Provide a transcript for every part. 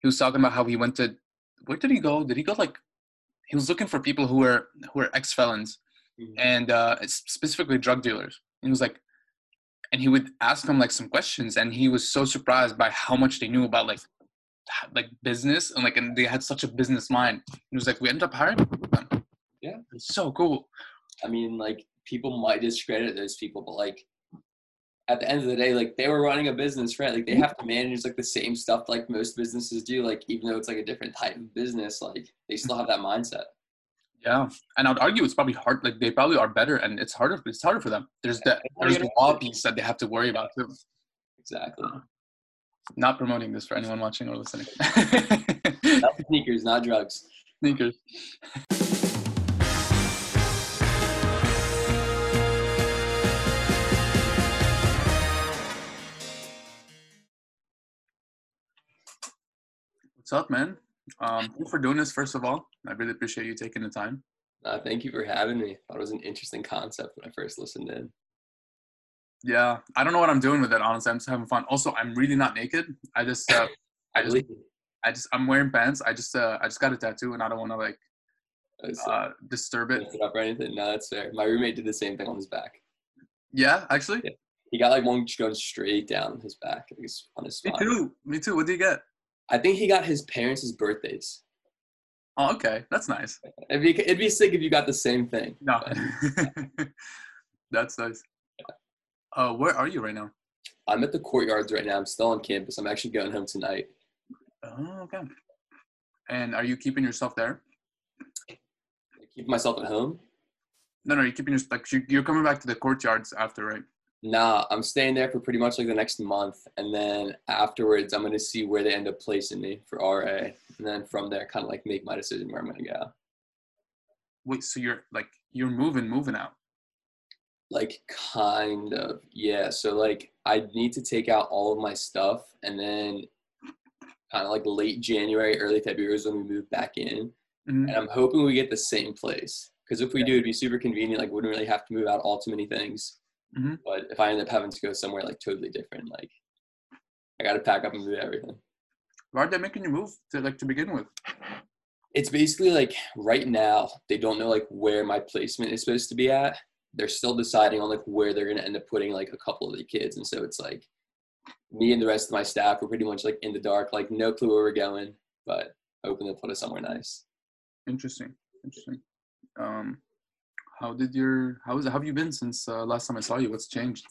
he was talking about how he went to where did he go? Did he go like he was looking for people who were who were ex felons Mhm. and uh, specifically drug dealers. He was like, and he would ask them like some questions, and he was so surprised by how much they knew about like like business and like and they had such a business mind. He was like, we ended up hiring them. Yeah. it's so cool. I mean, like people might discredit those people, but like at the end of the day, like they were running a business, right? Like they mm-hmm. have to manage like the same stuff like most businesses do. Like even though it's like a different type of business, like they still have that mindset. Yeah, and I'd argue it's probably hard. Like they probably are better, and it's harder. It's harder for them. There's the there's the law piece that they have to worry about too. Exactly. Not promoting this for anyone watching or listening. Not sneakers, not drugs. Sneakers. What's up, man? Um, thanks for doing this. First of all, I really appreciate you taking the time. Uh, thank you for having me. Thought it was an interesting concept when I first listened in. Yeah, I don't know what I'm doing with it. Honestly, I'm just having fun. Also, I'm really not naked. I just, uh, I just, I just, I'm wearing pants. I just, uh, I just got a tattoo, and I don't want to like uh, disturb it. It up or anything? No, that's fair. My roommate did the same thing on his back. Yeah, actually, Yeah. He got like one just going straight down his back, like his, on his me too. Me too. What do you get? I think he got his parents' birthdays. Oh, okay, that's nice. It'd be, it'd be sick if you got the same thing. No, that's nice. Uh, where are you right now? I'm at the courtyards right now. I'm still on campus. I'm actually going home tonight. Oh, okay. And are you keeping yourself there? I keep myself at home. No, no, you're keeping your like you- you're coming back to the courtyards after, right? Nah, I'm staying there for pretty much like the next month, and then afterwards, I'm gonna see where they end up placing me for RA, and then from there, kind of like make my decision where I'm gonna go. Wait, so you're like you're moving, moving out? Like, kind of, yeah. So like, I need to take out all of my stuff, and then kind of like late January, early February is when we move back in. Mhm. and I'm hoping we get the same place. Because if we do, it'd be super convenient. Like, wouldn't really have to move out all too many things. Mhm. But if I end up having to go somewhere like totally different, like I got to pack up and move everything. Why are they making you move to like to begin with? It's basically like right now they don't know like where my placement is supposed to be at. They're still deciding on like where they're gonna end up putting like a couple of the kids, and so it's like me and the rest of my staff are pretty much like in the dark, like no clue where we're going, but hoping to put us somewhere nice. Interesting, interesting. Um, how did your how is it how have you been since uh, last time I saw you? What's changed?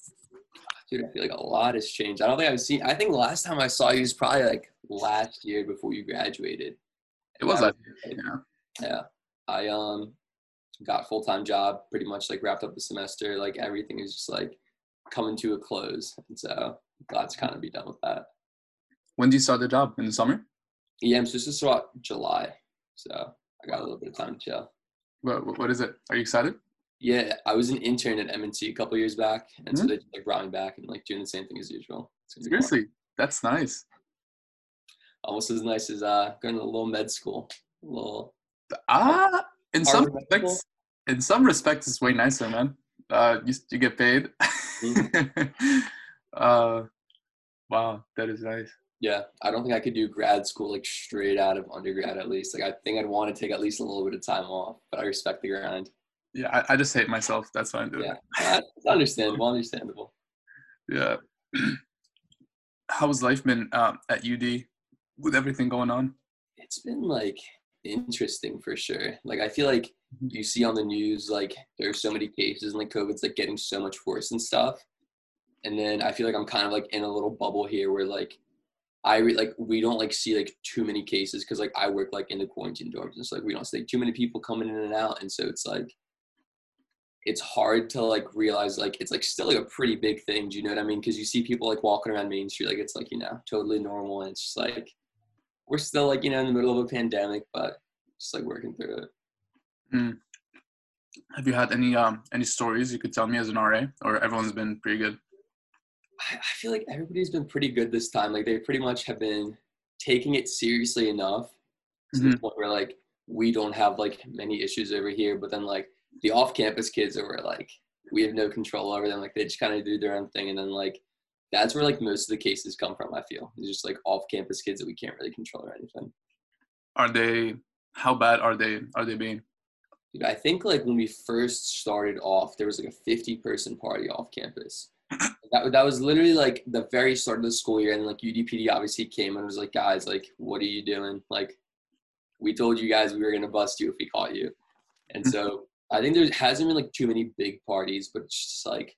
Dude, I feel like a lot has changed. I don't think I've seen. I think last time I saw you was probably like last year before you graduated. It was That like yeah. Yeah, I um got full time job. Pretty much like wrapped up the semester. Like everything is just like coming to a close, and so glad to kind of be done with that. When do you start the job? In the summer? Yeah, I'm supposed to start July, so I got a little bit of time to chill. What what- is it? Are you excited? Yeah, I was an intern at M&T a couple years back, and so Mhm. they just, like brought me back and like doing the same thing as usual. It's gonna be fun. Seriously, that's nice. almost as nice as uh going to a little med school. A little Ah, in some respects, in some respects, it's way nicer, man. Uh, you you get paid. uh, wow, that is nice. Yeah, I don't think I could do grad school like straight out of undergrad at least. Like I think I'd want to take at least a little bit of time off, but I respect the grind. Yeah, I, I just hate myself. That's why I'm doing Yeah, it. it's understandable, understandable. Yeah. How How's life been um, at UD with everything going on? It's been like interesting for sure. Like I feel like Mhm. you see on the news like there's so many cases and like COVID's like getting so much worse and stuff. And then I feel like I'm kind of like in a little bubble here where like I re- like we don't like see like too many cases because like I work like in the quarantine dorms and so like we don't see too many people coming in and out and so it's like it's hard to like realize like it's like still like a pretty big thing. Do you know what I mean? Because you see people like walking around Main Street like it's like you know totally normal and it's just like we're still like you know in the middle of a pandemic, but just like working through it. Have you had any um any stories you could tell me as an RA, or everyone's been pretty good? I I feel like everybody's been pretty good this time. Like they pretty much have been taking it seriously enough to the mm-hmm. point where like we don't have like many issues over here, but then like the off-campus kids are where like we have no control over them. Like they just kind of do their own thing, and then like that's where like most of the cases come from. I feel it's just like off-campus kids that we can't really control or anything. Are they? How bad are they? Are they being? Dude, I think like when we first started off, there was like a 50-person party off campus. That that was literally like the very start of the school year, and like UDPD obviously came and was like, guys, like, what are you doing? Like, we told you guys we were gonna bust you if we caught you, and so I think there hasn't been like too many big parties, but it's just like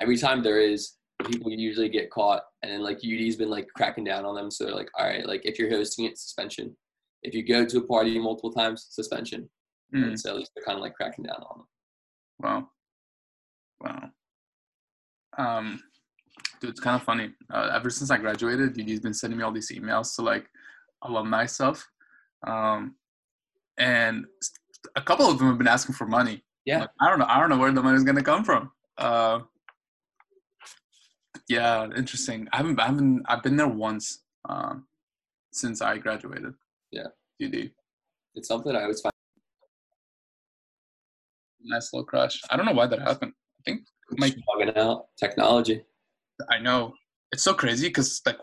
every time there is, people usually get caught, and then like UD's been like cracking down on them. So they're like, all right, like if you're hosting it, suspension. If you go to a party multiple times, suspension. Mm. And so at least they're kind of like cracking down on them. Wow. Wow. Um, dude, it's kind of funny. Uh, ever since I graduated, UD's been sending me all these emails to like alumni stuff. Um, and a couple of them have been asking for money. Yeah. Like, I don't know. I don't know where the money's gonna come from. Uh, yeah, interesting. I haven't, I haven't, I've been there once um, since I graduated. Yeah. UD. It's something I always find. Nice little crush. I don't know why that happened. I think bugging out technology. I know it's so crazy because like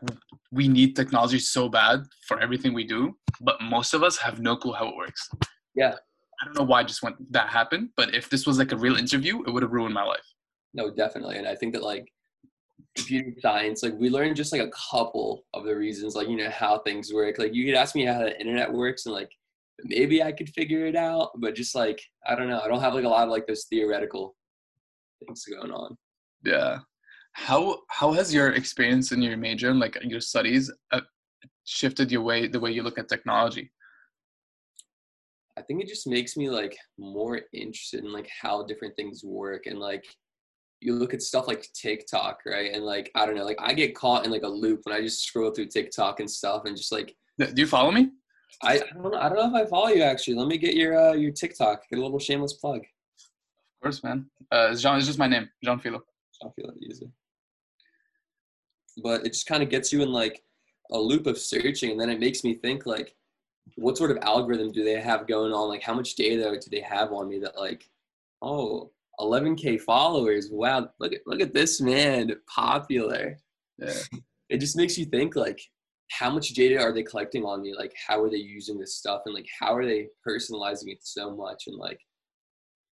we need technology so bad for everything we do, but most of us have no clue how it works. Yeah. I don't know why I just when that happened, but if this was like a real interview, it would have ruined my life. No, definitely. And I think that like computer science, like we learned just like a couple of the reasons, like, you know, how things work. Like you could ask me how the internet works and like maybe I could figure it out, but just like, I don't know. I don't have like a lot of like those theoretical things going on. Yeah. How how has your experience in your major and like your studies uh, shifted your way the way you look at technology? I think it just makes me like more interested in like how different things work and like you look at stuff like TikTok, right? And like I don't know, like I get caught in like a loop when I just scroll through TikTok and stuff and just like Do you follow me? I, I don't know, I don't know if I follow you actually. Let me get your uh, your TikTok. Get a little shameless plug. Course, man. Uh, it's Jean. It's just my name, Jean Philo. Feel like easy. But it just kind of gets you in like a loop of searching, and then it makes me think like, what sort of algorithm do they have going on? Like, how much data do they have on me that like, oh, 11k followers. Wow, look at look at this man, popular. Yeah. It just makes you think like, how much data are they collecting on me? Like, how are they using this stuff, and like, how are they personalizing it so much? And like,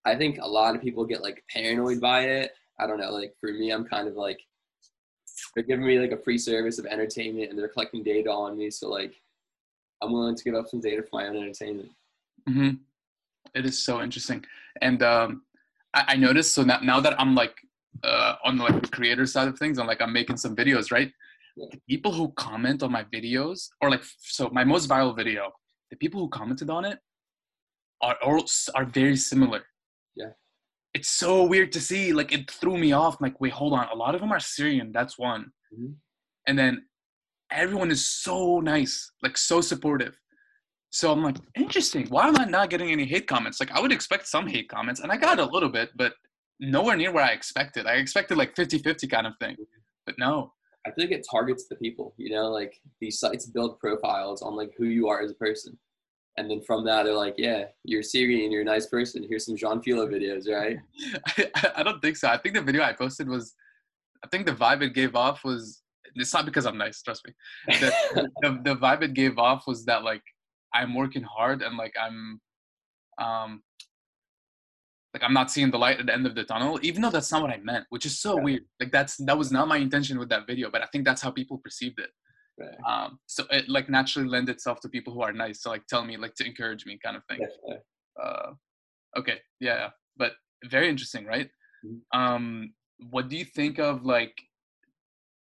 I think a lot of people get like paranoid by it. I don't know. Like for me, I'm kind of like, they're giving me like a free service of entertainment, and they're collecting data on me. So like, I'm willing to give up some data for my own entertainment. hmm It is so interesting, and um, I, I noticed. So now, now that I'm like uh, on like the creator side of things, I'm like I'm making some videos, right? Yeah. The people who comment on my videos, or like so, my most viral video, the people who commented on it are are, are very similar. Yeah. It's so weird to see. Like it threw me off. I'm like, wait, hold on. A lot of them are Syrian. That's one. Mhm. And then everyone is so nice, like so supportive. So I'm like, interesting. Why am I not getting any hate comments? Like I would expect some hate comments, and I got a little bit, but nowhere near where I expected. I expected like 50-50 kind of thing. But no. I feel like it targets the people. You know, like these sites build profiles on like who you are as a person, and then from that they're like, yeah, you're Syrian, you're a nice person. Here's some Jean Philo videos, right? I, I don't think so. I think the video I posted was I think the vibe it gave off was it's not because I'm nice, trust me. The, the, the vibe it gave off was that like I'm working hard and like I'm um like I'm not seeing the light at the end of the tunnel, even though that's not what I meant, which is so Yeah. weird. Like that's that was not my intention with that video, but I think that's how people perceived it. Right. Um so it like naturally lends itself to people who are nice to like tell me, like to encourage me kind of thing. Definitely. Uh okay, yeah. But very interesting, right? Mhm. Um what do you think of like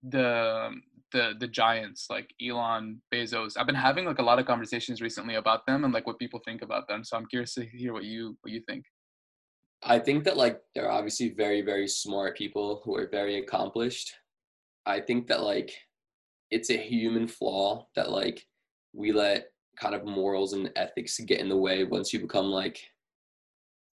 the the the giants like Elon, Bezos? I've been having like a lot of conversations recently about them and like what people think about them. So I'm curious to hear what you what you think. I think that like they're obviously very very smart people who are very accomplished. I think that like it's a human flaw that like we let kind of morals and ethics get in the way once you become like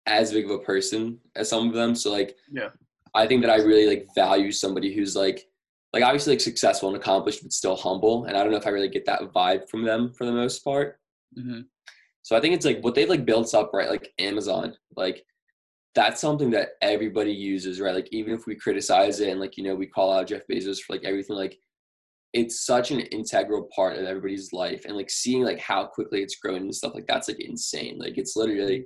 as big of a person as some of them. So like Yeah. I think that I really like value somebody who's like like obviously like successful and accomplished but still humble. And I don't know if I really get that vibe from them for the most part. hmm So I think it's like what they've like built up, right? Like Amazon, like that's something that everybody uses, right? Like even if we criticize it and like you know we call out Jeff Bezos for like everything, like it's such an integral part of everybody's life, and like seeing like how quickly it's grown and stuff like that's like insane. Like it's literally,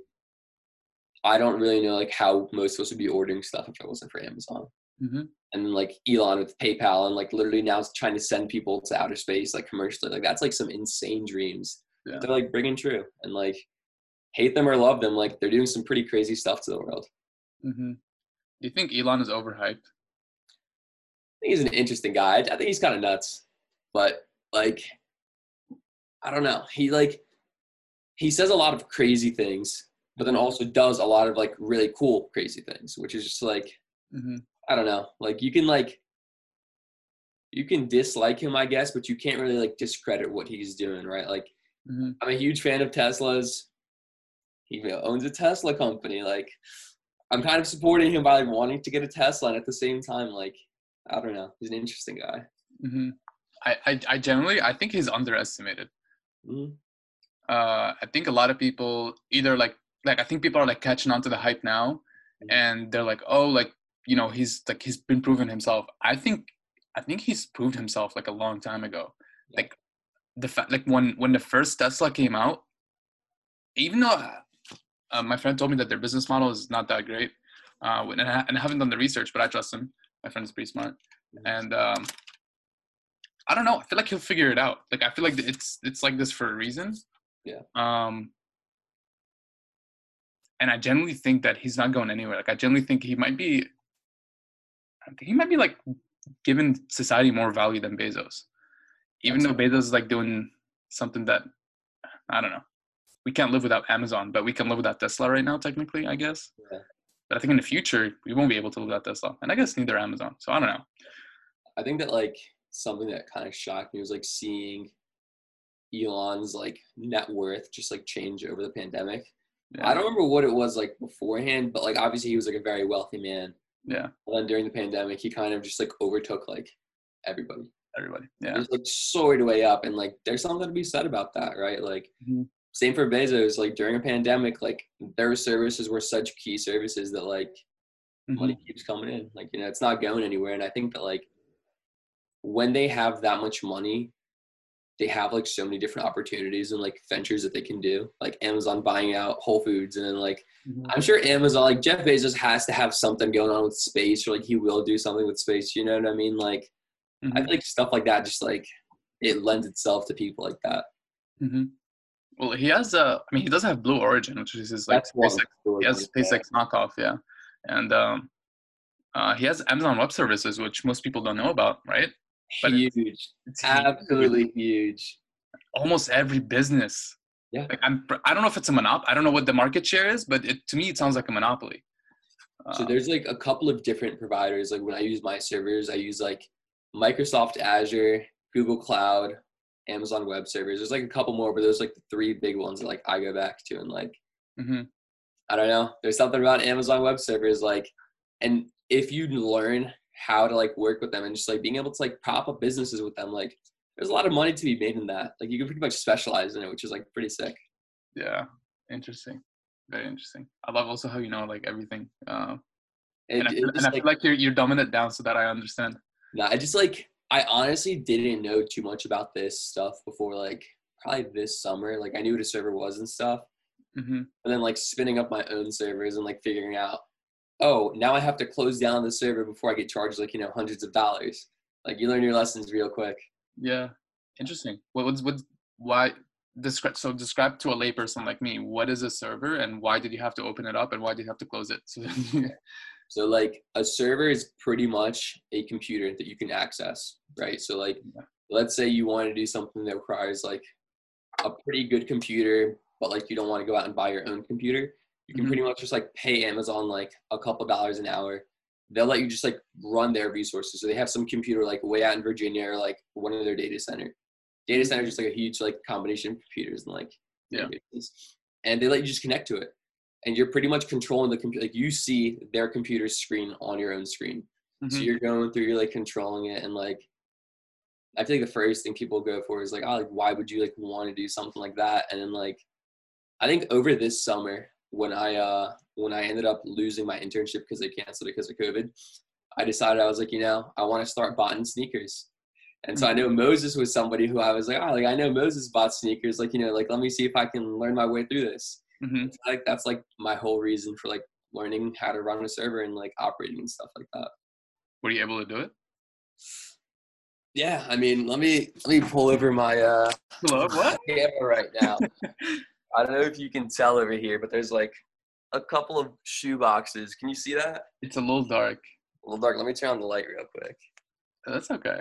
I don't really know like how most of us would be ordering stuff if it wasn't for Amazon. Mm-hmm. And then like Elon with PayPal and like literally now it's trying to send people to outer space like commercially. Like that's like some insane dreams. Yeah. They're like bringing true and like hate them or love them, like they're doing some pretty crazy stuff to the world. Mm-hmm. Do you think Elon is overhyped? I think he's an interesting guy. I think he's kind of nuts, but like, I don't know. He like, he says a lot of crazy things, but then also does a lot of like really cool crazy things, which is just like, Mm-hmm. I don't know. Like you can like, you can dislike him, I guess, but you can't really like discredit what he's doing, right? Like, Mm-hmm. I'm a huge fan of Tesla's. He owns a Tesla company. Like, I'm kind of supporting him by like wanting to get a Tesla, and at the same time, like, I don't know, he's an interesting guy. Mm-hmm. I, I I generally I think he's underestimated. Mhm. Uh, I think a lot of people either like like I think people are like catching on to the hype now, Mhm. and they're like, oh, like you know, he's like he's been proving himself. I think I think he's proved himself like a long time ago. Yeah. Like the fact like when when the first Tesla came out, even though uh, my friend told me that their business model is not that great, uh, and I, and I haven't done the research, but I trust him. My friend is pretty smart, Mhm. and um, I don't know. I feel like he'll figure it out. Like I feel like it's it's like this for a reason. Yeah. Um. And I generally think that he's not going anywhere. Like I generally think he might be. He might be like giving society more value than Bezos, even That's though Bezos is like doing something that I don't know. We can't live without Amazon, but we can live without Tesla right now, technically, I guess. Yeah. But I think in the future we won't be able to live without Tesla, and I guess neither Amazon. So I don't know. I think that like something that kind of shocked me was like seeing Elon's like net worth just like change over the pandemic. Yeah. I don't remember what it was like beforehand, but like obviously he was like a very wealthy man. Yeah. And then during the pandemic, he kind of just like overtook like everybody. Everybody. Yeah. Just like soared way up, and like there's something to be said about that, right? Like Mhm. Same for Bezos. Like during a pandemic, like their services were such key services that like Mhm. money keeps coming in. Like you know, it's not going anywhere. And I think that like when they have that much money, they have like so many different opportunities and like ventures that they can do. Like Amazon buying out Whole Foods, and then like Mhm. I'm sure Amazon, like Jeff Bezos, has to have something going on with space, or like he will do something with space. You know what I mean? Like I Mhm. feel like stuff like that just like it lends itself to people like that. hmm Well, he has uh, I mean, he does have Blue Origin, which is his like SpaceX. He has. SpaceX knockoff, yeah, and um, uh, he has Amazon Web Services, which most people don't know about, right? but Huge, It's huge. absolutely huge. almost every business. Yeah. Like I'm, I don't know if it's a monop. I don't know what the market share is, but it, to me, it sounds like a monopoly. So Uh, there's like a couple of different providers. Like when I use my servers, I use like Microsoft Azure, Google Cloud, Amazon Web Servers. There's like a couple more, but those like the three big ones that like I go back to and like mhm. I don't know. There's something about Amazon Web Servers like, and if you learn how to like work with them and just like being able to like prop up businesses with them, like there's a lot of money to be made in that. Like you can pretty much specialize in it, which is like pretty sick. Yeah, interesting. Very interesting. I love also how you know like everything. Uh, It, and I, feel, and I feel like you're you're dumbing it down so that I understand. Nah, I just like I honestly didn't know too much about this stuff before like probably this summer. Like I knew what a server was and stuff. hmm But then like spinning up my own servers and like figuring out, oh, now I have to close down the server before I get charged like, you know, hundreds of dollars. Like you learn your lessons real quick. Yeah, interesting. What what's what's why describe so describe to a layperson like me what is a server and why did you have to open it up and why did you have to close it? So, So like a server is pretty much a computer that you can access, right? So like let's say you want to do something that requires like a pretty good computer, but like you don't want to go out and buy your own computer. You can Mhm. pretty much just like pay Amazon like a couple dollars an hour. They'll let you just like run their resources. So they have some computer like way out in Virginia or like one of their data center. Data center is just like a huge like combination of computers and like Yeah. and they let you just connect to it and you're pretty much controlling the computer like you see their computer screen on your own screen so Mhm. you're going through you're like controlling it and like i feel like the first thing people go for is like oh like why would you like want to do something like that and then like i think over this summer when I uh when I ended up losing my internship because they canceled it because of COVID, I decided I was like, you know, I want to start buying sneakers. And so I know Moses was somebody who I was like, oh, like I know Moses bought sneakers. Like, you know, like let me see if I can learn my way through this. Hmm Like that's like my whole reason for like learning how to run a server and like operating and stuff like that. Were you able to do it? Yeah, I mean, let me let me pull over my uh Hello, what? camera right now. I don't know if you can tell over here, but there's like a couple of shoe boxes. Can you see that? It's a little dark. A little dark. Let me turn on the light real quick. That's okay.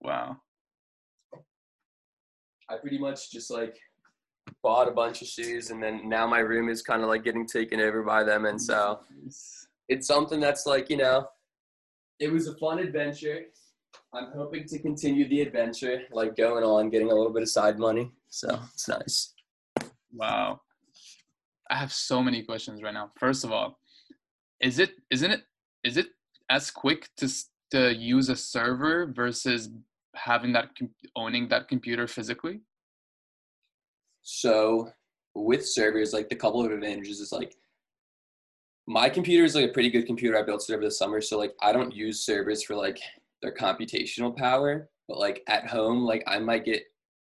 Wow. I pretty much just like bought a bunch of shoes and then now my room is kind of like getting taken over by them and so it's something that's like, you know, it was a fun adventure. I'm hoping to continue the adventure, like going on, getting a little bit of side money. So it's nice. Wow. I have so many questions right now. First of all, is it isn't it is it as quick to to use a server versus having that owning that computer physically? So with servers, like the couple of advantages is like my computer is like a pretty good computer I built over the summer. So like I don't use servers for like their computational power, but like at home, like I might get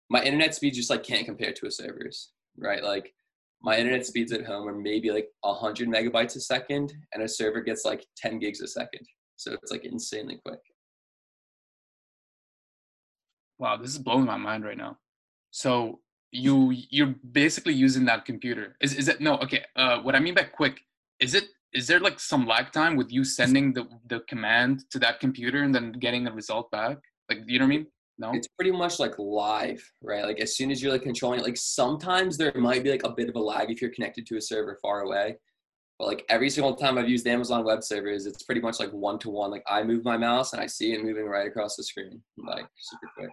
my internet speed just like can't compare to a server's, right? Like my internet speeds at home are maybe like 100 megabytes a second, and a server gets like 10 gigs a second. So it's like insanely quick. Wow, this is blowing my mind right now. So you you're basically using that computer. Is is it no? Okay. Uh, what I mean by quick is it is there like some lag time with you sending the the command to that computer and then getting the result back? Like you know what I mean? No. it's pretty much like live, right? Like as soon as you're like controlling it, like sometimes there might be like a bit of a lag if you're connected to a server far away. But like every single time I've used Amazon web servers, it's pretty much like one to one. Like I move my mouse and I see it moving right across the screen, like super quick.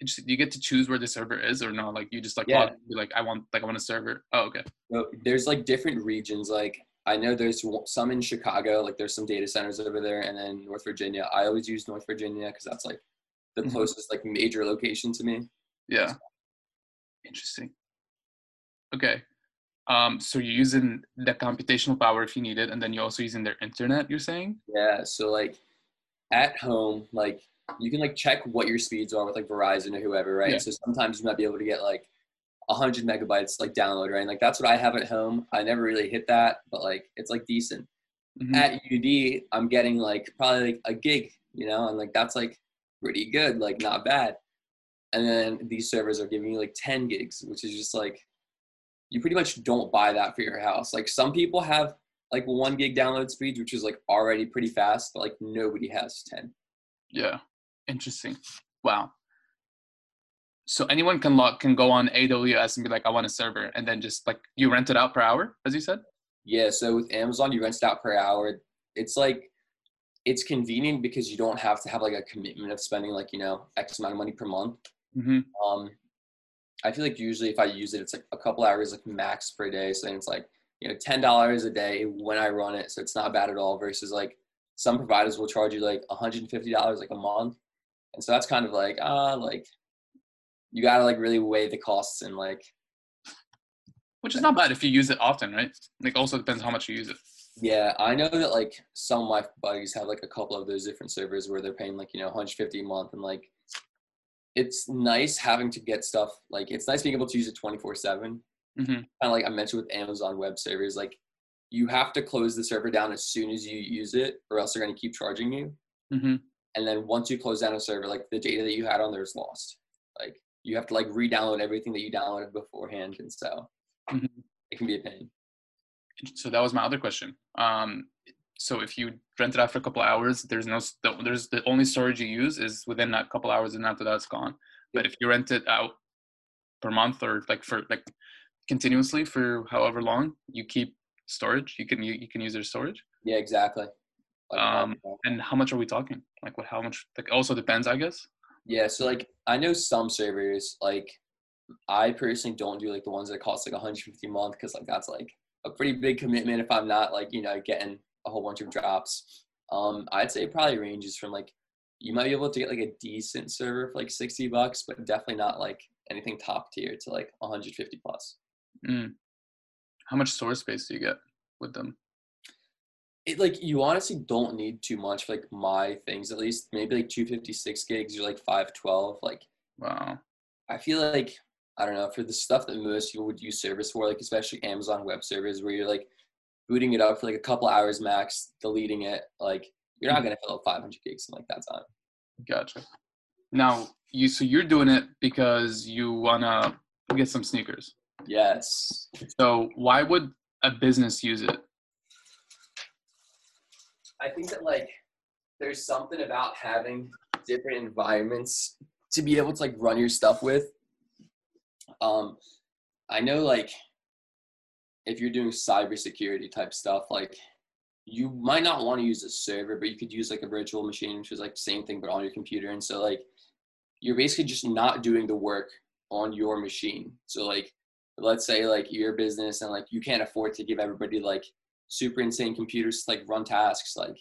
Interesting. Do you get to choose where the server is or not? Like you just like Yeah. log- like I want like I want a server. Oh okay. So there's like different regions. Like I know there's some in Chicago, like there's some data centers over there, and then North Virginia. I always use North Virginia because that's like the Mhm. closest like major location to me. Yeah. Interesting. Okay. Um, so you're using the computational power if you need it, and then you're also using their internet. You're saying? Yeah, so like at home, like you can like check what your speeds are with like Verizon or whoever, right? Yeah. So sometimes you might be able to get like 100 megabytes like download, right? And, like that's what I have at home. I never really hit that, but like it's like decent. Mhm. At UD, I'm getting like probably like a gig, you know, and like that's like pretty good, like not bad. And then these servers are giving you like 10 gigs, which is just like you pretty much don't buy that for your house. Like some people have like one gig download speeds, which is like already pretty fast, but like nobody has 10. Yeah. Interesting. Wow. So anyone can log can go on AWS and be like, I want a server, and then just like you rent it out per hour, as you said. Yeah, so with Amazon, you rent it out per hour. It's like it's convenient because you don't have to have like a commitment of spending like you know X amount of money per month. Mm-hmm. Um, I feel like usually if I use it, it's like a couple hours like max per day. So it's like you know ten dollars a day when I run it, so it's not bad at all. Versus like some providers will charge you like one hundred and fifty dollars like a month, and so that's kind of like ah like you gotta like really weigh the costs and like Which is not bad if you use it often, right? Like also depends how much you use it. Yeah, I know that like some of my buddies have like a couple of those different servers where they're paying like you know 150 a month, and like it's nice having to get stuff like it's nice being able to use it 24 seven. Mhm. Kind of like I mentioned with Amazon web servers, like you have to close the server down as soon as you use it, or else they're going to keep charging you. Mm-hmm. And then once you close down a server, like the data that you had on there is lost. Like you have to like re-download everything that you downloaded beforehand, and so Mhm. it can be a pain. So that was my other question. Um, so if you rent it out for a couple hours, there's no there's the only storage you use is within that couple hours, and after that it's gone. But if you rent it out per month or like for like continuously for however long, you keep storage. You can you, you can use their storage. Yeah, exactly. Um, And how much are we talking? Like what? How much? Like also depends, I guess. Yeah, so like I know some servers like I personally don't do like the ones that cost like 150 a month because like that's like a pretty big commitment if I'm not like you know getting a whole bunch of drops. Um, I'd say it probably ranges from like you might be able to get like a decent server for like 60 bucks, but definitely not like anything top tier to like 150 plus. Mm. How much store space do you get with them? It like you honestly don't need too much for, like my things at least. Maybe like 256 gigs or like 512. Like Wow. I feel like I don't know for the stuff that most people would use service for, like especially Amazon Web servers where you're like booting it up for like a couple hours max, deleting it. Like you're not hmm. gonna fill up 500 gigs in like that time. Gotcha. Now you so you're doing it because you wanna get some sneakers. Yes. So why would a business use it? I think that like there's something about having different environments to be able to like run your stuff with. Um, I know like if you're doing cybersecurity type stuff, like you might not want to use a server, but you could use like a virtual machine, which is like the same thing but on your computer. And so like you're basically just not doing the work on your machine. So like let's say like your business and like you can't afford to give everybody like super insane computers to like run tasks like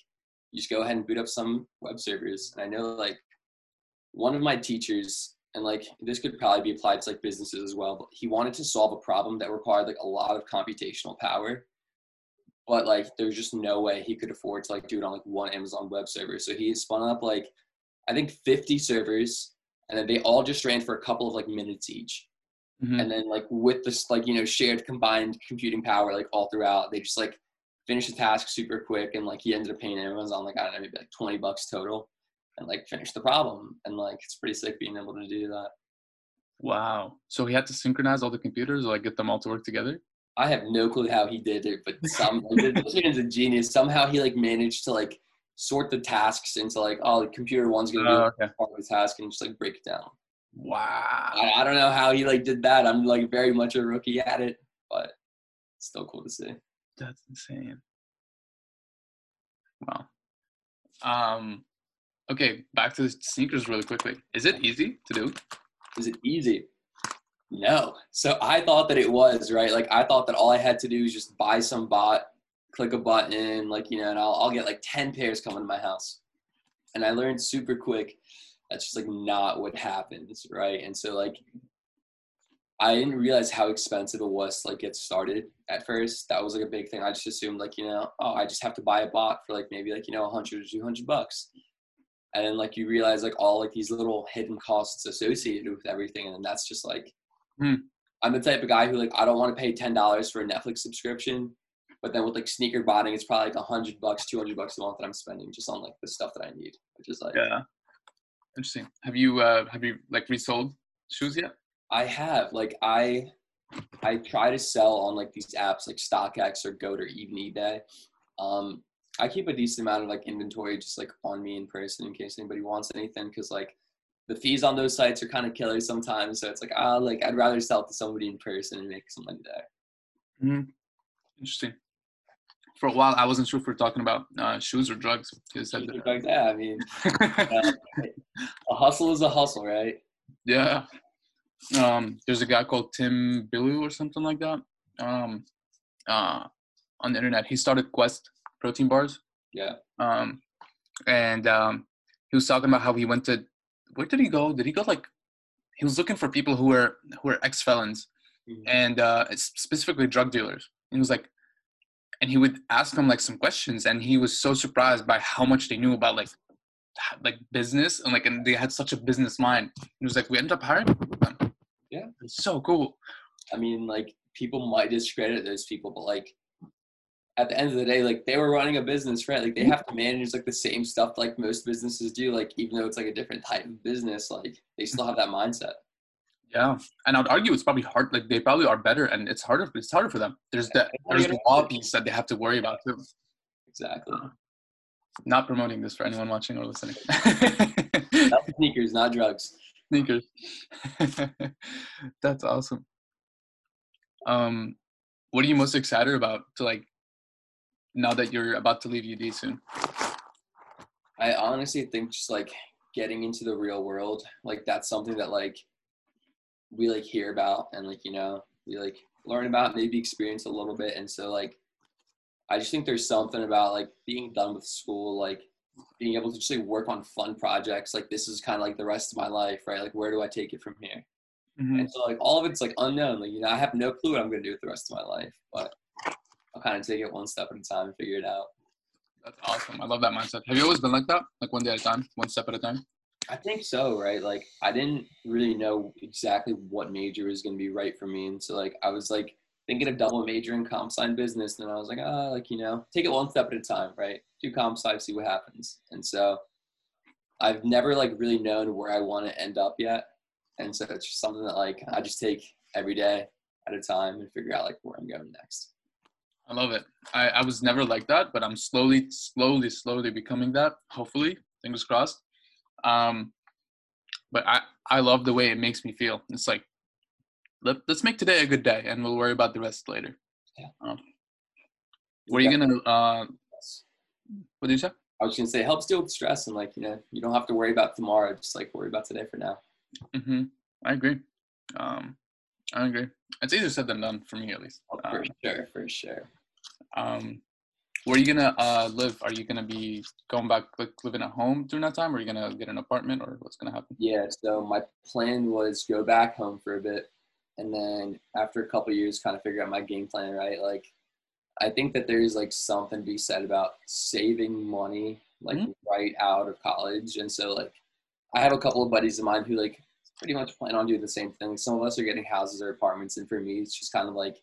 you just go ahead and boot up some web servers. And i know like one of my teachers and like this could probably be applied to like businesses as well but he wanted to solve a problem that required like a lot of computational power. But like there's just no way he could afford to like do it on like one amazon web server. So he spun up like i think 50 servers and then they all just ran for a couple of like minutes each. Mhm. and then like with this like you know shared combined computing power like all throughout they just like finished the task super quick and like he ended up paying amazon like i don't know maybe like 20 bucks total and like finished the problem and like it's pretty sick being able to do that Wow. So he had to synchronize all the computers or like get them all to work together? i have no clue how he did it but some this man's a genius somehow he like managed to like sort the tasks into like oh the computer one's gonna Oh, do okay. part of the task and just like break it down Wow. I, I don't know how he like did that i'm like very much a rookie at it but it's still cool to see That's insane. Wow. Um okay, back to the sneakers really quickly. Is it easy to do? Is it easy? No. So I thought that it was, right? Like I thought that all I had to do was just buy some bot, click a button, like, you know, and I'll, I'll get like 10 pairs coming to my house. And I learned super quick that's just like not what happens, right? And so like I didn't realize how expensive it was to like get started at first. That was like a big thing. I just assumed like, you know, oh, I just have to buy a bot for like maybe like, you know, a 100 or 200 bucks and then like you realize like all like these little hidden costs associated with everything and then that's just like Hmm. i'm the type of guy who like i don't want to pay $10 for a netflix subscription but then with like sneaker botting it's probably like 100 bucks 200 bucks a month that i'm spending just on like the stuff that i need which is like Yeah. Interesting. Have you uh have you like resold shoes yet? I have like i i try to sell on like these apps like stockx or goat or even ebay um i keep a decent amount of like inventory just like on me in person in case anybody wants anything because like the fees on those sites are kind of killer sometimes so it's like ah like i'd rather sell to somebody in person and make some money there Hmm. Interesting. For a while I wasn't sure if we are talking about uh, shoes or drugs. Said that. like that i mean uh, a hustle is a hustle right Yeah. Um, there's a guy called Tim Bilyeu or something like that. Um, uh, on the internet, he started Quest protein bars. yeah Um, and um, he was talking about how he went to where did he go? Did he go like he was looking for people who were who were ex felons Mhm. and uh, specifically drug dealers. He was like, and he would ask them like some questions, and he was so surprised by how much they knew about like like business and like and they had such a business mind. He was like, we ended up hiring them. Yeah. it's so cool. I mean, like people might discredit those people, but like at the end of the day, like they were running a business, right? Like they mm-hmm. have to manage like the same stuff like most businesses do. Like even though it's like a different type of business, like they still have that mindset. Yeah, and I'd argue it's probably hard. Like they probably are better, and it's harder. It's harder for them. There's the there's the law piece that they have to worry about too. Exactly. Not promoting this for anyone watching or listening. Not sneakers, not drugs. Sneakers. That's awesome. Um, what are you most excited about to like now that you're about to leave UD soon? I honestly think just like getting into the real world, like that's something that like we like hear about and like you know we like learn about, maybe experience a little bit, and so like I just think there's something about like being done with school, like being able to just like work on fun projects. Like this is kind of like the rest of my life, right? Like where do I take it from here? Mhm. And so like all of it's like unknown. Like you know, I have no clue what I'm gonna do with the rest of my life, but I'll kind of take it one step at a time and figure it out. That's awesome. I love that mindset. Have you always been like that? Like one day at a time, one step at a time? I think so, right? Like I didn't really know exactly what major was gonna be right for me, and so like I was like thinking of double major in comp sci business, and I was like, ah, like you know, take it one step at a time, right? Do comp sci, see what happens. And so I've never like really known where I want to end up yet, and so it's just something that like I just take every day at a time and figure out like where I'm going next. I love it. I, I was never like that, but I'm slowly, slowly, slowly becoming that. Hopefully, fingers crossed. Um, but I, I love the way it makes me feel. It's like, let, let's make today a good day, and we'll worry about the rest later. Yeah. Um, what are you gonna? Uh, what did you say? I was gonna say it helps deal with stress and like you know you don't have to worry about tomorrow. Just like worry about today for now. hmm I agree. Um, I agree. It's easier said than done for me, at least. For Um, sure, for sure. um, where are you gonna uh, live? Are you gonna be going back, like living at home during that time, or are you gonna get an apartment, or what's gonna happen? Yeah. So my plan was go back home for a bit, and then after a couple years, kind of figure out my game plan. Right. Like, I think that there's like something to be said about saving money like Mhm. right out of college, and so like I have a couple of buddies of mine who like pretty much plan on doing the same thing. Some of us are getting houses or apartments, and for me, it's just kind of like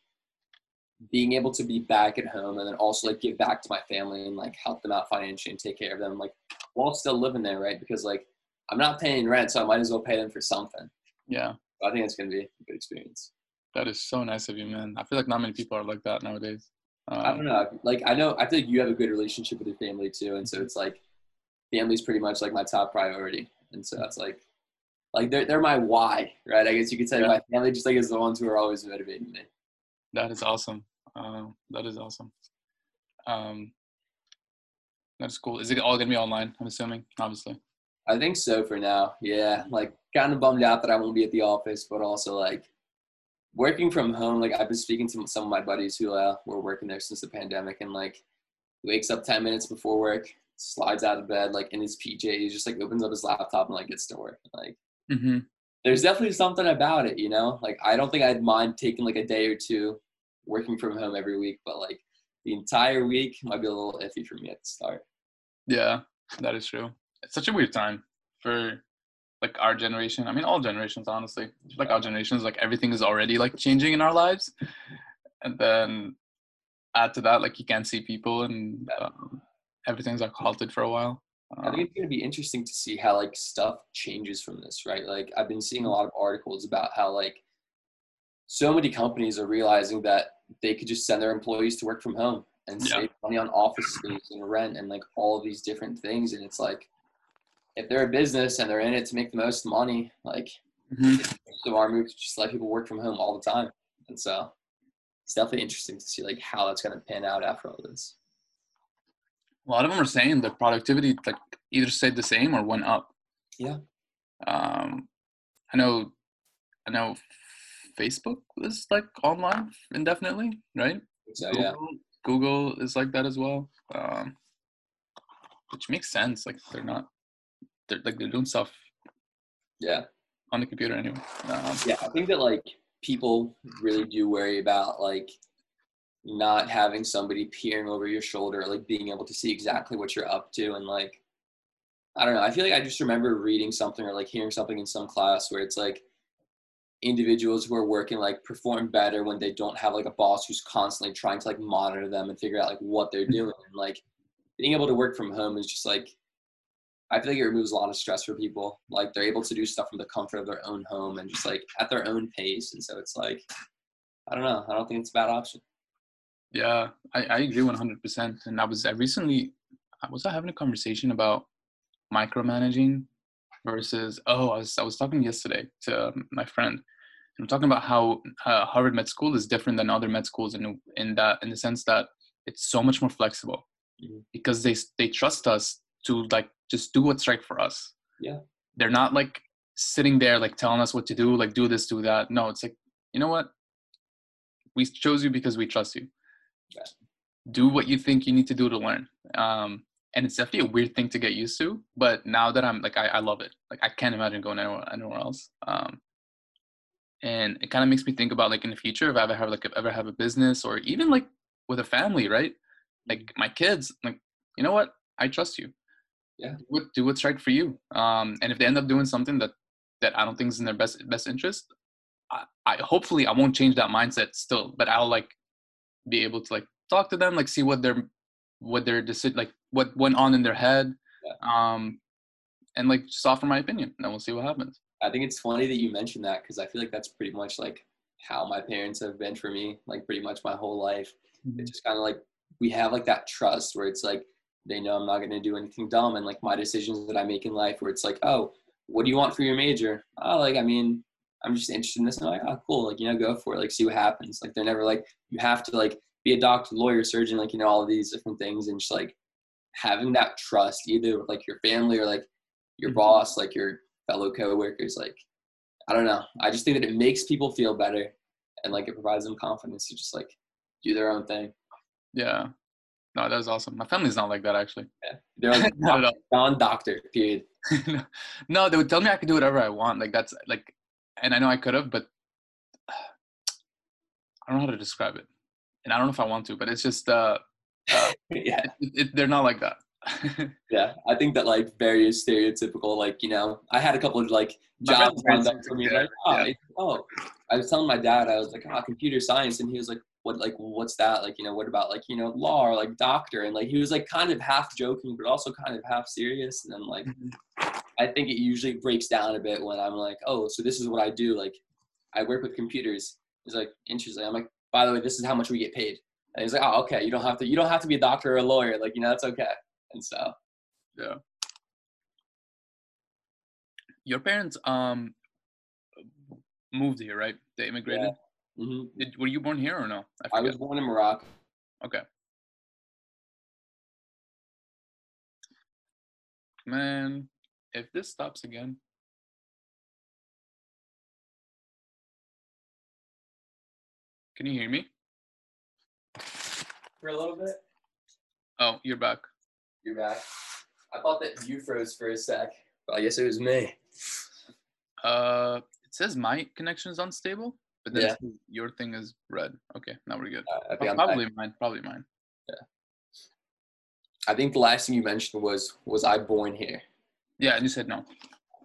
being able to be back at home and then also like give back to my family and like help them out financially and take care of them like while still living there, right? Because like I'm not paying rent, so I might as well pay them for something. Yeah, I think it's gonna be a good experience. that is so nice of you, man. I feel like not many people are like that nowadays. I Um, don't know. Like I know I feel like you have a good relationship with your family too, and so it's like family's pretty much like my top priority, and so that's like like they're they're my why, right? I guess you could say Yeah. my family just like is the ones who are always motivating me. That is awesome. Um, that is awesome. Um, that's cool. Is it all gonna be online? I'm assuming, obviously. I think so for now. Yeah, like kind of bummed out that I won't be at the office, but also like working from home. Like I've been speaking to some of my buddies who uh, were working there since the pandemic, and like wakes up ten minutes before work, slides out of bed like in his PJs, just like opens up his laptop and like gets to work. Like Mm-hmm. there's definitely something about it, you know. Like I don't think I'd mind taking like a day or two working from home every week, but like the entire week might be a little iffy for me at the start. Yeah, that is true. It's such a weird time for like our generation. I mean, all generations, honestly. Like our generations, like everything is already like changing in our lives, and then add to that, like you can't see people, and um, everything's like halted for a while. I think Um, it's going to be interesting to see how like stuff changes from this, right? Like I've been seeing a lot of articles about how like so many companies are realizing that they could just send their employees to work from home and Yeah. save money on office space and rent and like all these different things. And it's like if they're a business and they're in it to make the most money, like mhm. so our move to just let people work from home all the time. And so it's definitely interesting to see like how that's going to pan out after all this. A lot of them are saying the productivity like either stayed the same or went up. Yeah. Um, I know, I know, Facebook is like online indefinitely, right? So yeah, Google, Google is like that as well, um, which makes sense. Like they're not, they're like they're doing stuff yeah. on the computer anyway. Um, Yeah, I think that like people really do worry about like not having somebody peering over your shoulder, like being able to see exactly what you're up to, and like I don't know. I feel like I just remember reading something or like hearing something in some class where it's like individuals who are working like perform better when they don't have like a boss who's constantly trying to like monitor them and figure out like what they're doing and like being able to work from home is just like I feel like it removes a lot of stress for people. Like they're able to do stuff from the comfort of their own home and just like at their own pace. And so it's like, I don't know. I don't think it's a bad option. yeah, I, I agree one hundred percent. And I was I recently, I was I having a conversation about micromanaging versus oh I was I was talking yesterday to my friend. And I'm talking about how uh, Harvard Med School is different than other med schools in in that in the sense that it's so much more flexible Mhm. because they they trust us to like just do what's right for us. Yeah. They're not like sitting there like telling us what to do, like do this, do that. No, it's like, you know what? We chose you because we trust you. Yeah. Do what you think you need to do to learn. Um, and it's definitely a weird thing to get used to. But now that I'm like, I, I love it. Like I can't imagine going anywhere, anywhere else. Um, and it kind of makes me think about like in the future if I ever have like if I ever have a business or even like with a family, right? Like my kids, like you know what, I trust you. Yeah. Do, what, do what's right for you. Um, and if they end up doing something that that I don't think is in their best best interest, I, I hopefully I won't change that mindset still, but I'll like be able to like talk to them, like see what their what their decision like what went on in their head, Yeah. um, and like just offer my opinion, and then we'll see what happens. I think it's funny that you mentioned that because I feel like that's pretty much like how my parents have been for me, like pretty much my whole life. It's just kind of like we have like that trust where it's like they know I'm not going to do anything dumb, and like my decisions that I make in life, where it's like, oh, what do you want for your major? Oh, like I mean, I'm just interested in this. And I'm like, oh, cool, like you know, go for it, like see what happens. Like they're never like you have to like be a doctor, lawyer, surgeon, like you know all of these different things, and just like having that trust either with like your family or like your Mhm. boss, like your fellow coworkers, like I don't know. I just think that it makes people feel better and like it provides them confidence to just like do their own thing. Yeah. No, that was awesome. My family's not like that actually. They're like Not at non-doctor, period. no, they would tell me I could do whatever I want. Like that's like, and I know I could have, but I don't know how to describe it, and I don't know if I want to. But it's just, uh, uh yeah, it, it, they're not like that. yeah. I think that like very stereotypical. Like you know, I had a couple of like jobs friends- lined up for me. Like, oh, yeah. oh, I was telling my dad, I was like, oh, computer science, and he was like, what, like, what's that? Like, you know, what about like, you know, law or like doctor? And like, he was like kind of half joking, but also kind of half serious. And then like, I think it usually breaks down a bit when I'm like, oh, so this is what I do. Like, I work with computers. He's like, interesting. I'm like, by the way, this is how much we get paid. And he's like, oh, okay. You don't have to. You don't have to be a doctor or a lawyer. Like, you know, that's okay. And so, yeah. Your parents um moved here, right? They immigrated. Mhm. Did, were you born here or no? I forget. was born in Morocco. Okay. Man, if this stops again. Can you hear me? For a little bit. Oh, you're back. You're back. I thought that you froze for a sec, but I guess it was me. Uh, it says my connection is unstable, but then Yeah. your thing is red. Okay, now we're good. Uh, Oh, back. probably mine. Probably mine. Yeah. I think the last thing you mentioned was was I born here? Yeah, and you said no.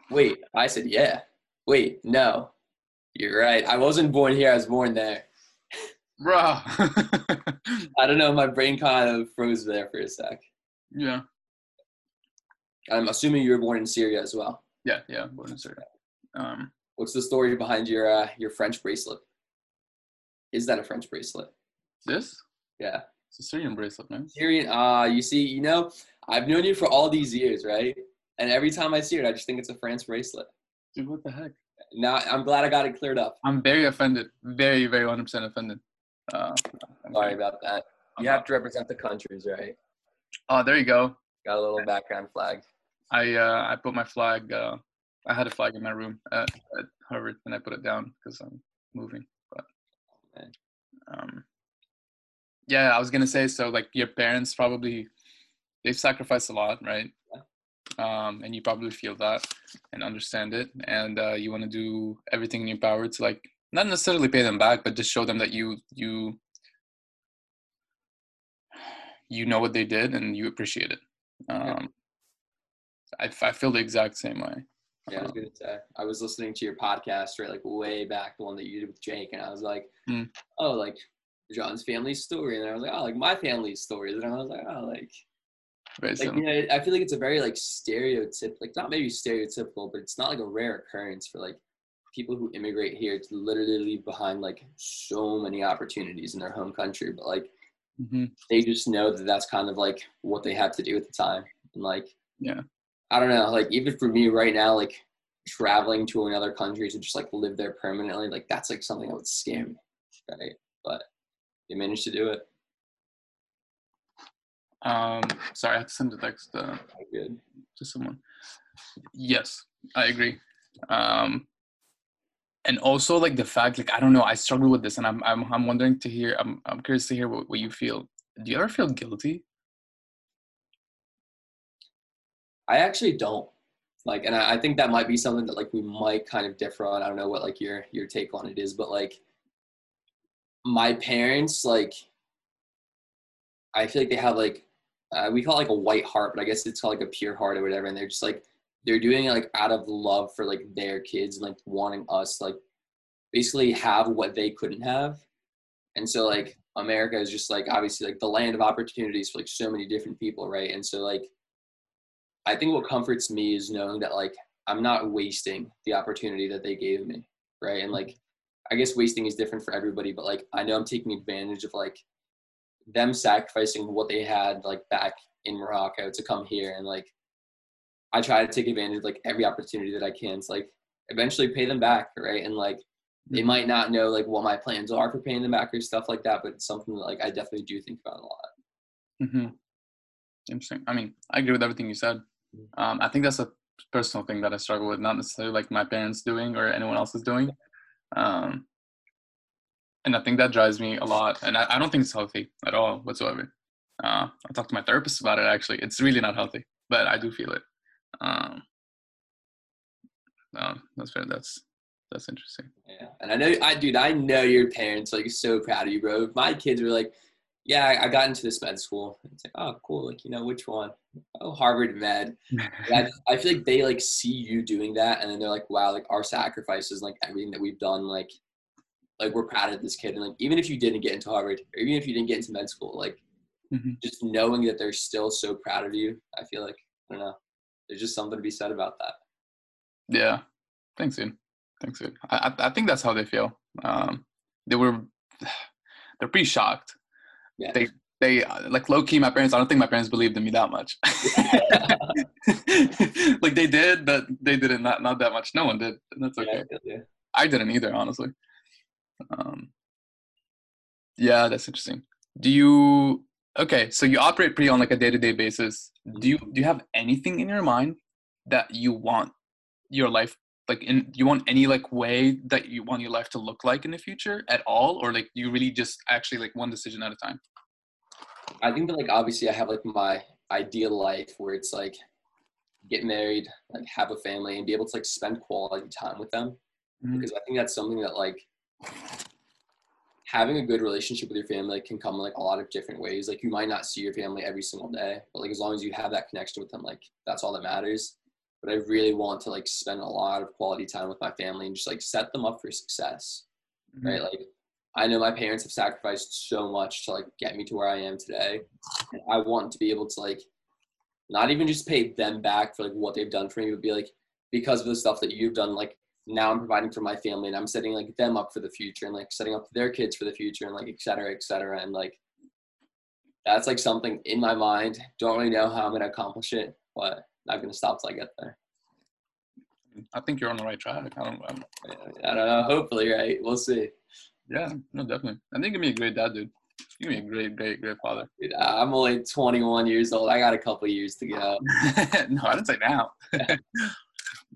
Wait, I said yeah. Wait, no. You're right. I wasn't born here. I was born there. Bro. I don't know. My brain kind of froze there for a sec. yeah, I'm assuming you were born in Syria as well. yeah, yeah. Born in Syria. Um, What's the story behind your uh, your French bracelet? Is that a French bracelet? this? Yeah. It's a Syrian bracelet, man. Syrian. Ah, you see, you know, I've known you for all these years, right? And every time I see it, I just think it's a France bracelet. Dude, what the heck? Now I'm glad I got it cleared up. I'm very offended. Very, very 100% offended. Uh, I'm Sorry about that. I'm You not- have to represent the countries, right? Oh, there you go. Got a little background flag. I uh, I put my flag. Uh, I had a flag in my room at, at Harvard, and I put it down because I'm moving. But um, yeah, I was gonna say so. Like your parents probably they've sacrificed a lot, right? Um, and you probably feel that and understand it, and uh, you want to do everything in your power to like not necessarily pay them back, but just show them that you you you know what they did and you appreciate it. Um, I, I feel the exact same way. Yeah, I was gonna say. I was listening to your podcast, right, like way back, the one that you did with Jake, and I was like, Hmm. oh, like John's family story, and I was like, oh, like my family's story, and I was like, oh, like, Very like similar. you know, I feel like it's a very like stereotyp, like not maybe stereotypical, but it's not like a rare occurrence for like people who immigrate here to literally leave behind like so many opportunities in their home country, but like hmm they just know that that's kind of like what they had to do at the time and like Yeah. I don't know like even for me right now like traveling to another country to just like live there permanently like that's like something that would scare me right but you managed to do it Um, sorry, I had to send a text uh, good to someone. Yes, I agree. Um, and also like the fact, like I don't know, I struggle with this, and I'm I'm I'm wondering to hear. I'm I'm curious to hear what, what you feel. Do you ever feel guilty? I actually don't like and I, I think that might be something that like we might kind of differ on. I don't know what like your your take on it is but like my parents like i feel like they have like uh, we call it like a white heart but i guess it's called like a pure heart or whatever and they're just like they're doing it like out of love for like their kids and like wanting us like basically have what they couldn't have. And so like america is just like obviously like the land of opportunities for like so many different people right? And so like I think what comforts me is knowing that like I'm not wasting the opportunity that they gave me, right? And like I guess wasting is different for everybody, but like I know I'm taking advantage of like them sacrificing what they had like back in Morocco to come here and like I try to take advantage of like every opportunity that I can to like eventually pay them back, right? And like they might not know like what my plans are for paying them back or stuff like that, but it's something that like I definitely do think about a lot. Mm-hmm. Interesting. I mean, I agree with everything you said. Um, I think that's a personal thing that I struggle with, not necessarily like my parents doing or anyone else is doing. Um, and I think that drives me a lot. And I, I don't think it's healthy at all whatsoever. Uh, I talked to my therapist about it actually. It's really not healthy, but I do feel it. Um, no, that's fair. That's that's interesting. Yeah, and I know, I dude, I know your parents like so proud of you, bro. My kids were like, yeah, I got into this med school. It's like, oh, cool. Like, you know, which one? Oh, Harvard Med. I, I, feel like they like see you doing that, and then they're like, wow, like our sacrifices, like everything that we've done, like, like we're proud of this kid. And like, even if you didn't get into Harvard, or even if you didn't get into med school, like, mm-hmm. just knowing that they're still so proud of you, I feel like I don't know. There's just something to be said about that. Yeah, thanks, dude. Thanks, dude. I I think that's how they feel. Um, they were they're pretty shocked yeah. they they like low key my parents i don't think my parents believed in me that much. Like they did but they didn't not not that much. No one did and that's okay. yeah, yeah. i didn't either honestly. Um yeah that's interesting. Do you okay so you operate pretty on like a day-to-day basis. Do you do you have anything in your mind that you want your life like in you want any like way that you want your life to look like in the future at all? Or like you really just actually like one decision at a time? I think that like obviously i have like my ideal life where it's like get married like have a family and be able to like spend quality time with them. Mm-hmm. because i think that's something that like having a good relationship with your family can come in like a lot of different ways. Like you might not see your family every single day but like as long as you have that connection with them like that's all that matters but I really want to like spend a lot of quality time with my family and just like set them up for success. Mm-hmm. Right. Like I know my parents have sacrificed so much to like get me to where I am today. And I want to be able to like not even just pay them back for like what they've done for me, but be like, because of the stuff that you've done, like now I'm providing for my family and I'm setting like them up for the future and like setting up their kids for the future and like et cetera, et cetera. And like that's like something in my mind. Don't really know how I'm gonna accomplish it, but not going to stop till I get there. I think you're on the right track. I don't, I'm, I don't know. Hopefully, right? We'll see. Yeah, no, definitely. I think you're be a great dad, dude. You're be a great, great, great father. Dude, I'm only 21 years old. I got a couple years to go. no, I didn't say now.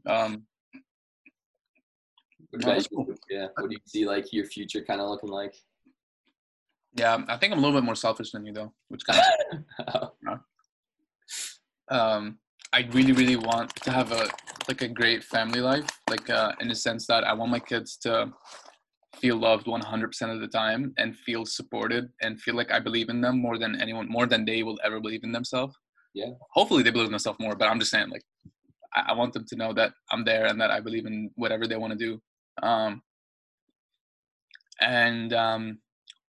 um, what about you? Yeah. What do you see like your future kind of looking like? Yeah, I think I'm a little bit more selfish than you though, which kind of. oh. um, I really, really want to have a like a great family life, like uh, in the sense that I want my kids to feel loved 100% of the time and feel supported and feel like I believe in them more than anyone, more than they will ever believe in themselves. Yeah. Hopefully they believe in themselves more, but I'm just saying like I, I want them to know that I'm there and that I believe in whatever they want to do. Um, and um,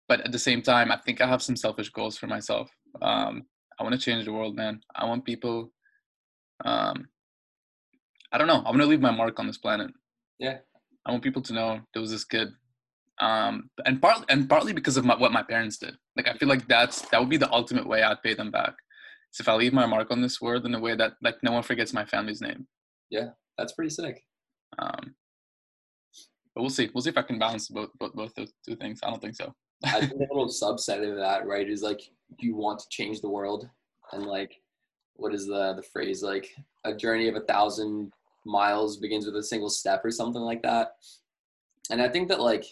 but at the same time, I think I have some selfish goals for myself. Um, I want to change the world, man. I want people um, I don't know. I'm gonna leave my mark on this planet. Yeah. I want people to know there was this kid, um, and partly and partly because of my, what my parents did. Like I feel like that's that would be the ultimate way I'd pay them back. So if I leave my mark on this world in a way that like no one forgets my family's name. Yeah, that's pretty sick. Um, but we'll see. We'll see if I can balance both both, both those two things. I don't think so. I think a little subset of that, right, is like you want to change the world, and like what is the the phrase like a journey of a thousand miles begins with a single step or something like that and i think that like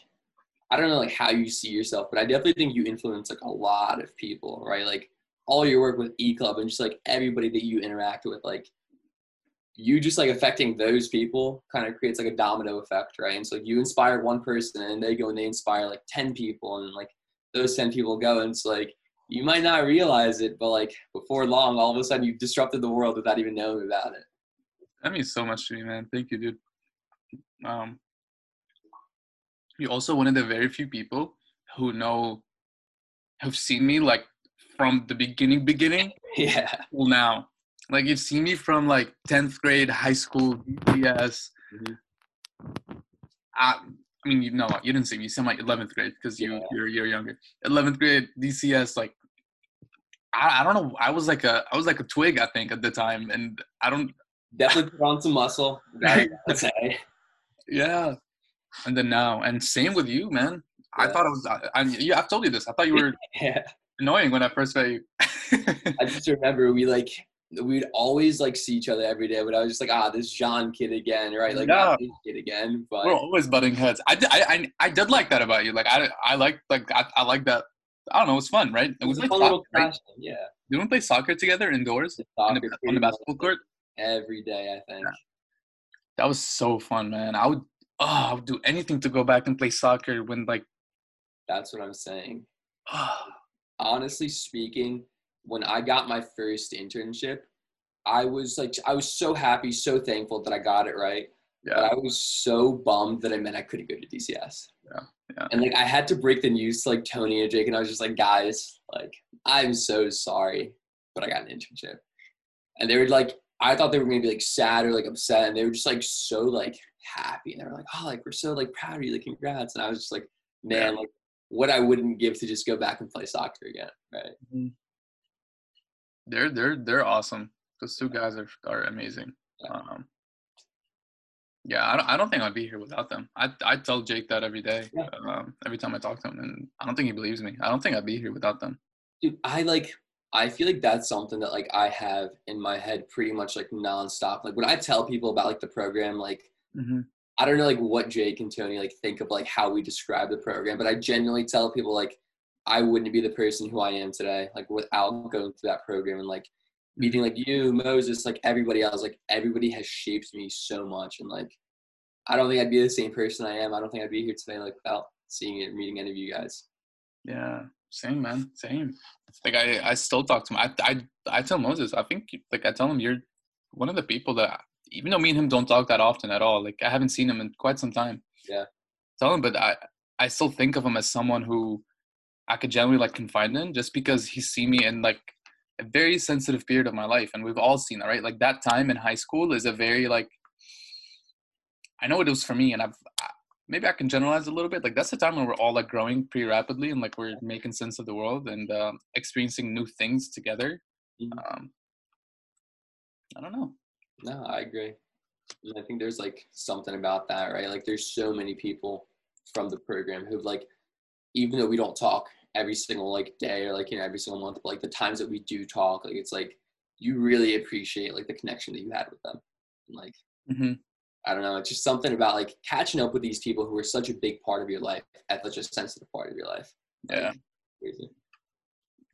i don't know like how you see yourself but i definitely think you influence like a lot of people right like all your work with e club and just like everybody that you interact with like you just like affecting those people kind of creates like a domino effect, right? And so you inspire one person and they go and they inspire like 10 people and like those 10 people go and it's like you might not realize it, but like before long, all of a sudden you've disrupted the world without even knowing about it. That means so much to me, man. Thank you, dude. Um, you're also one of the very few people who know, have seen me like from the beginning, beginning, Yeah. till now. Like you've seen me from like 10th grade, high school, DCS. Mhm. I, I mean, you know, you didn't see me. You saw my 11th grade because you Yeah. you're you're younger. 11th grade DCS, like I, I don't know. I was like a I was like a twig, I think, at the time, and I don't. Definitely put on some muscle. Yeah. And then now, and same with you, man. I thought I was. I, I, yeah, I've told you this. I thought you were Yeah. annoying when I first met you. I just remember we like we'd always like see each other every day, but I was just like, ah, this John kid again, right? Like not this kid again. But We're always butting heads. I, did- I, I, I did like that about you. Like I, I like like I, I like that. I don't know. It was fun, right? it was a fun soccer, little right? Yeah. Didn't we play soccer together indoors The on the, on the basketball court? every day, I think. That was so fun, man. I would, oh, I would do anything to go back and play soccer when like, That's what I'm saying. oh, honestly speaking, when I got my first internship, I was like, I was so happy, so thankful that I got it right. Yeah. But I was so bummed that I meant I couldn't go to DCS. Yeah, yeah. And like, I had to break the news to like Tony and Jake, and I was just like, guys, like, I'm so sorry, but I got an internship. And they were like, I thought they were gonna be like sad or like upset, and they were just like so like happy, and they were like, oh, like we're so like proud of you, like congrats. And I was just like, man, like what I wouldn't give to just go back and play soccer again, right? Mm-hmm. They're they're they're awesome. Those two guys are are amazing. Yeah. Um, yeah, I don't, I don't think I'd be here without them. I I tell Jake that every day, Yeah. um, every time I talk to him, and I don't think he believes me. I don't think I'd be here without them. dude i like i feel like that's something that like i have in my head pretty much like nonstop like when i tell people about like the program like Mm-hmm. i don't know like what jake and tony like think of like how we describe the program but i genuinely tell people like i wouldn't be the person who i am today like without going through that program and like meeting like you moses like everybody else like everybody has shaped me so much and like i don't think i'd be the same person i am i don't think i'd be here today like without seeing it meeting any of you guys Yeah, same man, same. Like I, I still talk to him. I, I, I tell Moses. I think like I tell him you're one of the people that even though me and him don't talk that often at all. Like I haven't seen him in quite some time. Yeah. Tell him, but I, I still think of him as someone who I could generally like confide in, just because he's seen me in like a very sensitive period of my life, and we've all seen that, right? Like that time in high school is a very like. I know it was for me, and I've maybe I can generalize a little bit. Like that's the time when we're all like growing pretty rapidly and like we're making sense of the world and um, experiencing new things together. Mhm. Um, I don't know. No, I agree. And I think there's like something about that, right? Like there's so many people from the program who've like, even though we don't talk every single like day or like you know every single month, but like the times that we do talk, like it's like you really appreciate like the connection that you had with them. And, like hmm I don't know, it's just something about like catching up with these people who are such a big part of your life at such a sensitive part of your life. Yeah, crazy.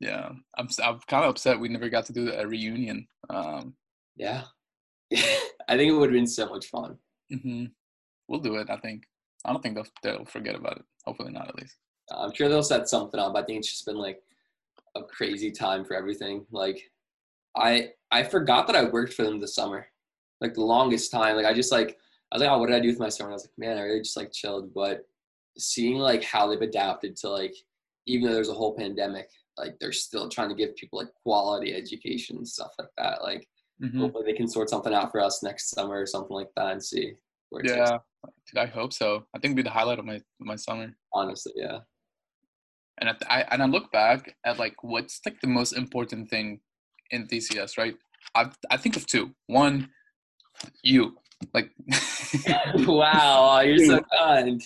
yeah. I'm I'm kind of upset we never got to do a reunion. Um, Yeah. I think it would have been so much fun. hmm We'll do it. I think. I don't think they'll they'll forget about it. Hopefully not, at least. I'm sure they'll set something up. I think it's just been like a crazy time for everything. Like I I forgot that I worked for them this summer. Like the longest time. Like I just like I was like, oh, what did I do with my summer? I was like, man, I really just like chilled. But seeing like how they've adapted to like even though there's a whole pandemic, like they're still trying to give people like quality education and stuff like that. Like Mhm. hopefully they can sort something out for us next summer or something like that and see where it takes. Yeah, dude, I hope so. I think it'd be the highlight of my my summer. honestly, yeah. And I, I and I look back at like what's like the most important thing in DCS, right? I I think of two. One, you like wow, you're so kind.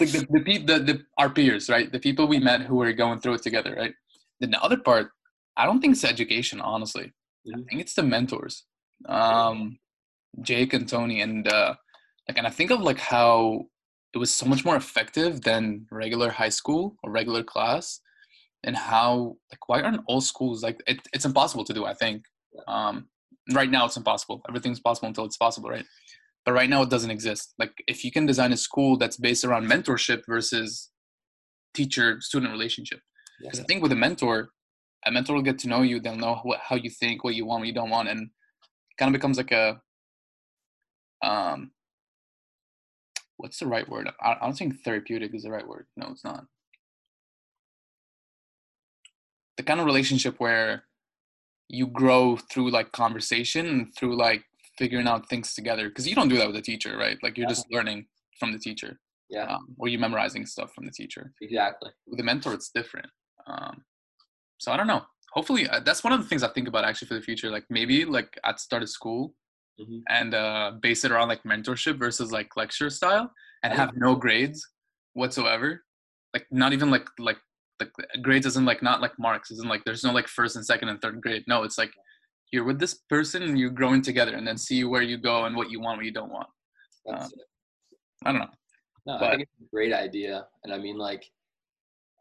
like the the, the the our peers, right? The people we met who were going through it together, right? Then the other part, I don't think it's education, honestly. I Mhm. think it's the mentors, um, Jake and Tony, and uh, like, and I think of like how it was so much more effective than regular high school or regular class, and how like why aren't all schools like it, it's impossible to do? I think, um, right now it's impossible. Everything's possible until it's possible, right? But right now it doesn't exist. Like if you can design a school that's based around mentorship versus teacher student relationship. Because Yeah. I think with a mentor, a mentor will get to know you. They'll know what, how you think, what you want, what you don't want, and kind of becomes like a um. What's the right word? I, I don't think therapeutic is the right word. No, it's not. The kind of relationship where you grow through like conversation and through like figuring out things together. Because you don't do that with a teacher, right? Like you're Yeah. just learning from the teacher, Yeah, um, or you're memorizing stuff from the teacher exactly. with a mentor it's different um so i don't know hopefully uh, that's one of the things i think about actually for the future like maybe like at start of school Mhm. and uh base it around like mentorship versus like lecture style and have no grades whatsoever like not even like like like grades isn't like not like marks isn't like there's no like first and second and third grade no it's like you're with this person and you're growing together and then see where you go and what you want what you don't want Um, i don't know No, But- I think it's a great idea. And I mean, like,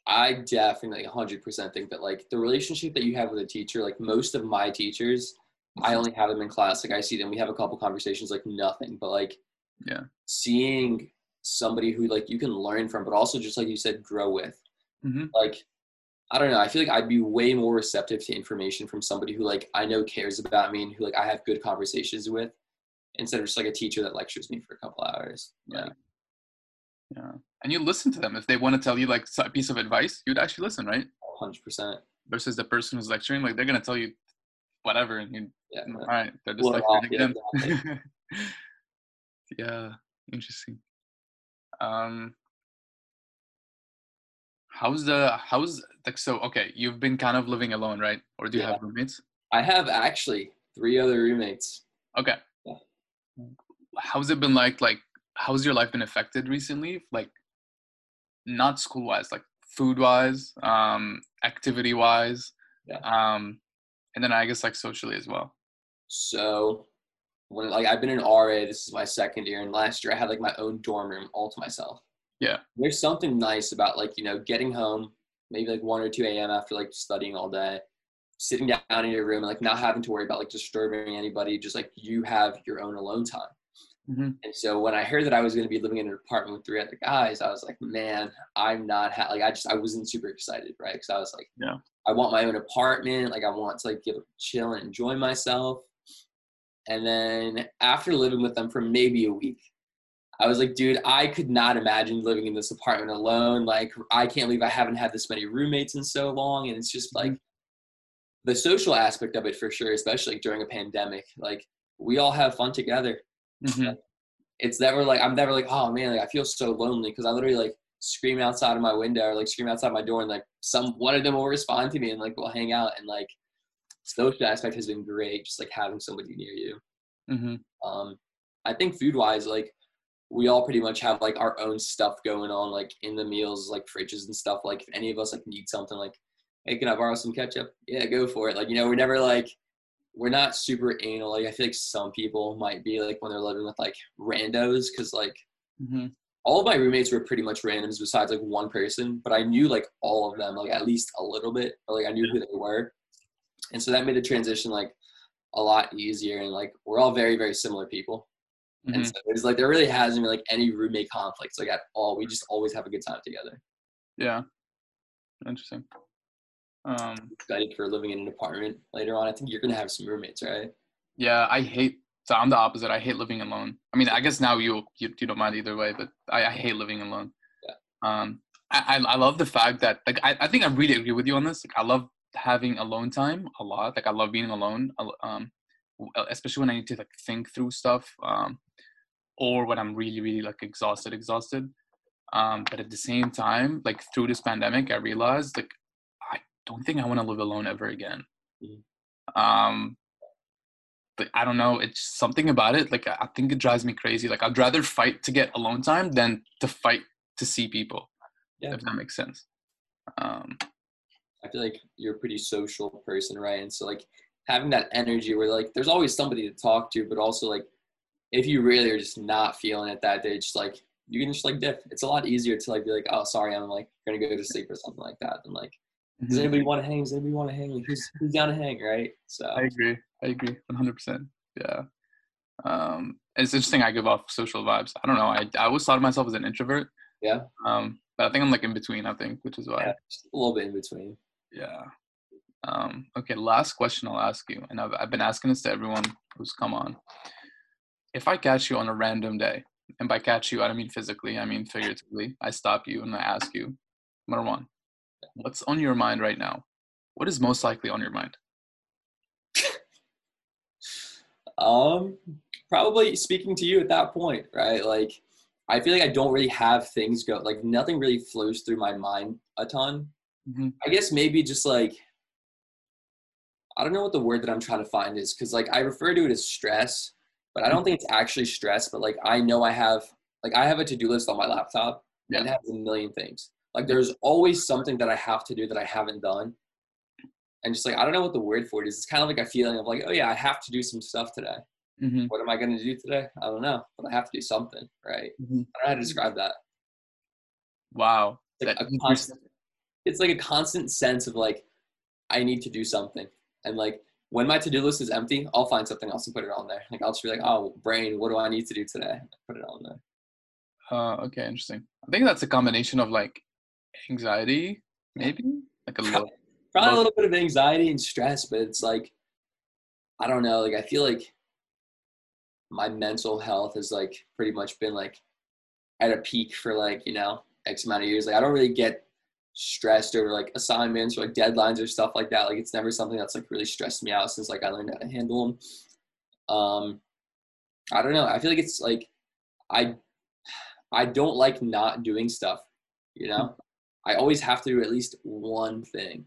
I definitely 100% think that, like, the relationship that you have with a teacher, like, most of my teachers, I only have them in class. Like, I see them, we have a couple conversations, like, nothing. But, like, Yeah. seeing somebody who, like, you can learn from, but also just, like you said, grow with. hmm Like, I don't know. I feel like I'd be way more receptive to information from somebody who, like, I know cares about me and who, like, I have good conversations with instead of just, like, a teacher that lectures me for a couple hours. Yeah. Like, yeah and you listen to them if they want to tell you like a piece of advice you'd actually listen right 100%. versus the person who's lecturing like they're gonna tell you whatever and you Yeah. all right they're just it off, lecturing yeah, again yeah interesting um how's the how's like so okay you've been kind of living alone right or do you Yeah. have roommates I have actually three other roommates. okay Yeah. how's it been like like how's your life been affected recently like not school wise like food wise um activity wise Yeah. um and then i guess like socially as well So when like I've been in RA, this is my second year, and last year I had like my own dorm room all to myself. Yeah. There's something nice about like, you know, getting home maybe like one or two AM after like studying all day, sitting down in your room and like not having to worry about like disturbing anybody, just like you have your own alone time. Mhm. And so when I heard that I was going to be living in an apartment with three other guys, I was like, man, I'm not ha-. like I just I wasn't super excited, right? Because I was like, Yeah. I want my own apartment, like I want to like get chill and enjoy myself. And then after living with them for maybe a week, I was like, dude, I could not imagine living in this apartment alone. Like, I can't believe I haven't had this many roommates in so long. And it's just like the social aspect of it for sure, especially like, during a pandemic. Like, we all have fun together Mhm. it's never like I'm never like, oh man, like I feel so lonely because I literally like scream outside of my window or like scream outside my door and like some one of them will respond to me and like we'll hang out and like social aspect has been great, just like having somebody near you. Mhm. Um, I think food wise, like we all pretty much have like our own stuff going on, like in the meals, like fridges and stuff. Like if any of us like need something, like, hey, can I borrow some ketchup? Yeah, go for it. Like you know, we're never like we're not super anal. Like I feel like some people might be like when they're living with like randos, because like Mhm. all of my roommates were pretty much randoms besides like one person, but I knew like all of them, like at least a little bit, or like I knew who they were. And so that made the transition like a lot easier. And like we're all very, very similar people. And Mhm. so it's like there really hasn't been like any roommate conflicts like at all. We just always have a good time together. Yeah. Interesting. Um, Excited for living in an apartment later on. I think you're gonna have some roommates, right? yeah, I hate. So I'm the opposite. I hate living alone. I mean, I guess now you you, you don't mind either way, but I, I hate living alone. Yeah. Um, I, I I love the fact that like I, I think I really agree with you on this. Like I love having alone time a lot. Like I love being alone. Um, especially when I need to like think through stuff. Um, or when I'm really really like exhausted, exhausted. Um, but at the same time, like through this pandemic, I realized like don't think I want to live alone ever again. Mhm. Um, but I don't know. It's something about it. Like I think it drives me crazy. Like I'd rather fight to get alone time than to fight to see people. Yeah. If that makes sense. Um, I feel like you're a pretty social person, right? And so like having that energy where like there's always somebody to talk to, but also like if you really are just not feeling it that day, just like you can just like dip. It's a lot easier to like be like, oh sorry, I'm like gonna go to sleep or something like that than like does mhm. anybody want to hang? Does anybody want to hang? Like who's who's down to hang, right? So I agree. I agree, one hundred percent. Yeah. Um, it's interesting. I give off social vibes. I don't know. I I always thought of myself as an introvert. Yeah. Um, but I think I'm like in between. I think, which is why. Yeah, just a little bit in between. Yeah. Um, okay, last question I'll ask you, and I've, I've been asking this to everyone who's come on. If I catch you on a random day, and by catch you, I don't mean physically, I mean figuratively, I stop you and I ask you, Marwane, what's on your mind right now? What is most likely on your mind? Um, probably speaking to you at that point, right? Like, I feel like I don't really have things go like nothing really flows through my mind a ton. Mhm. I guess maybe just like I don't know what the word that I'm trying to find is because like I refer to it as stress, but I don't think it's actually stress. But like I know I have like I have a to do list on my laptop and it has a million things. Like there's always something that I have to do that I haven't done. And just like I don't know what the word for it is. It's kind of like a feeling of like, oh yeah, I have to do some stuff today. Mm-hmm. What am I gonna do today? I don't know, but I have to do something, right? Mhm. I don't know how to describe that. Wow. It's like That- a constant, it's like a constant sense of like I need to do something, and like when my to do list is empty, I'll find something else and put it on there. Like I'll just be like, oh, brain, what do I need to do today? Put it on there. Uh, okay, interesting. I think that's a combination of like anxiety, maybe like a little. Probably a little bit of anxiety and stress, but it's like I don't know. Like I feel like my mental health has like pretty much been like at a peak for like you know X amount of years. Like I don't really get stressed over like assignments or like deadlines or stuff like that. Like it's never something that's like really stressed me out since like I learned how to handle them. Um, I don't know. I feel like it's like I I don't like not doing stuff. You know, I always have to do at least one thing,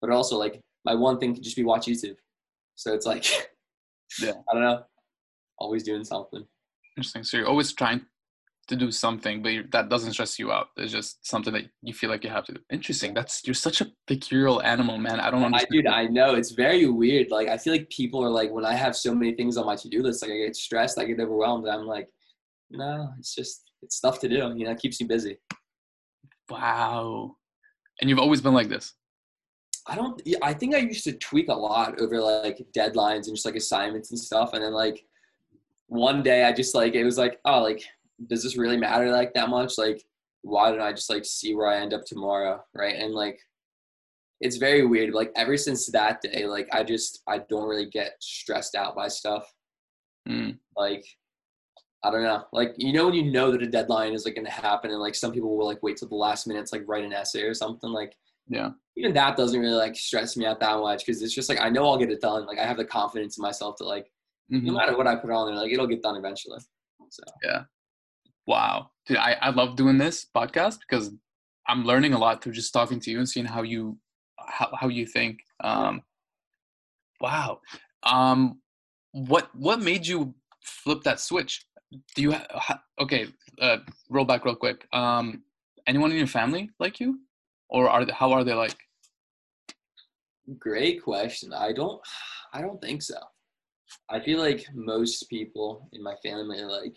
but also like my one thing could just be watch YouTube. So it's like, Yeah. I don't know, always doing something. Interesting. So you're always trying to do something, but that doesn't stress you out. It's just something that you feel like you have to do. Interesting. That's you're such a peculiar animal, man. I don't I understand. dude, I know it's very weird. Like I feel like people are like when I have so many things on my to-do list, like I get stressed, I get overwhelmed. I'm like, no, it's just it's stuff to do. You know, it keeps you busy. Wow. And you've always been like this. I don't. I think I used to tweak a lot over like deadlines and just like assignments and stuff, and then like one day I just like it was like, oh, like does this really matter like that much? Like, why don't I just like see where I end up tomorrow, right? And like, it's very weird. Like ever since that day, like I just I don't really get stressed out by stuff. Mm. Like, I don't know. Like you know when you know that a deadline is like going to happen, and like some people will like wait till the last minute to like write an essay or something. Like Yeah. even that doesn't really like stress me out that much because it's just like I know I'll get it done. Like I have the confidence in myself to like Mhm. no matter what I put on there, like it'll get done eventually. So yeah, Wow. Dude, I, I love doing this podcast because I'm learning a lot through just talking to you and seeing how you how, how you think. Um wow. Um what what made you flip that switch? Do you ha- ha- okay, uh roll back real quick. Um anyone in your family like you? Or are they, how are they like? great question. I don't I don't think so. I feel like most people in my family like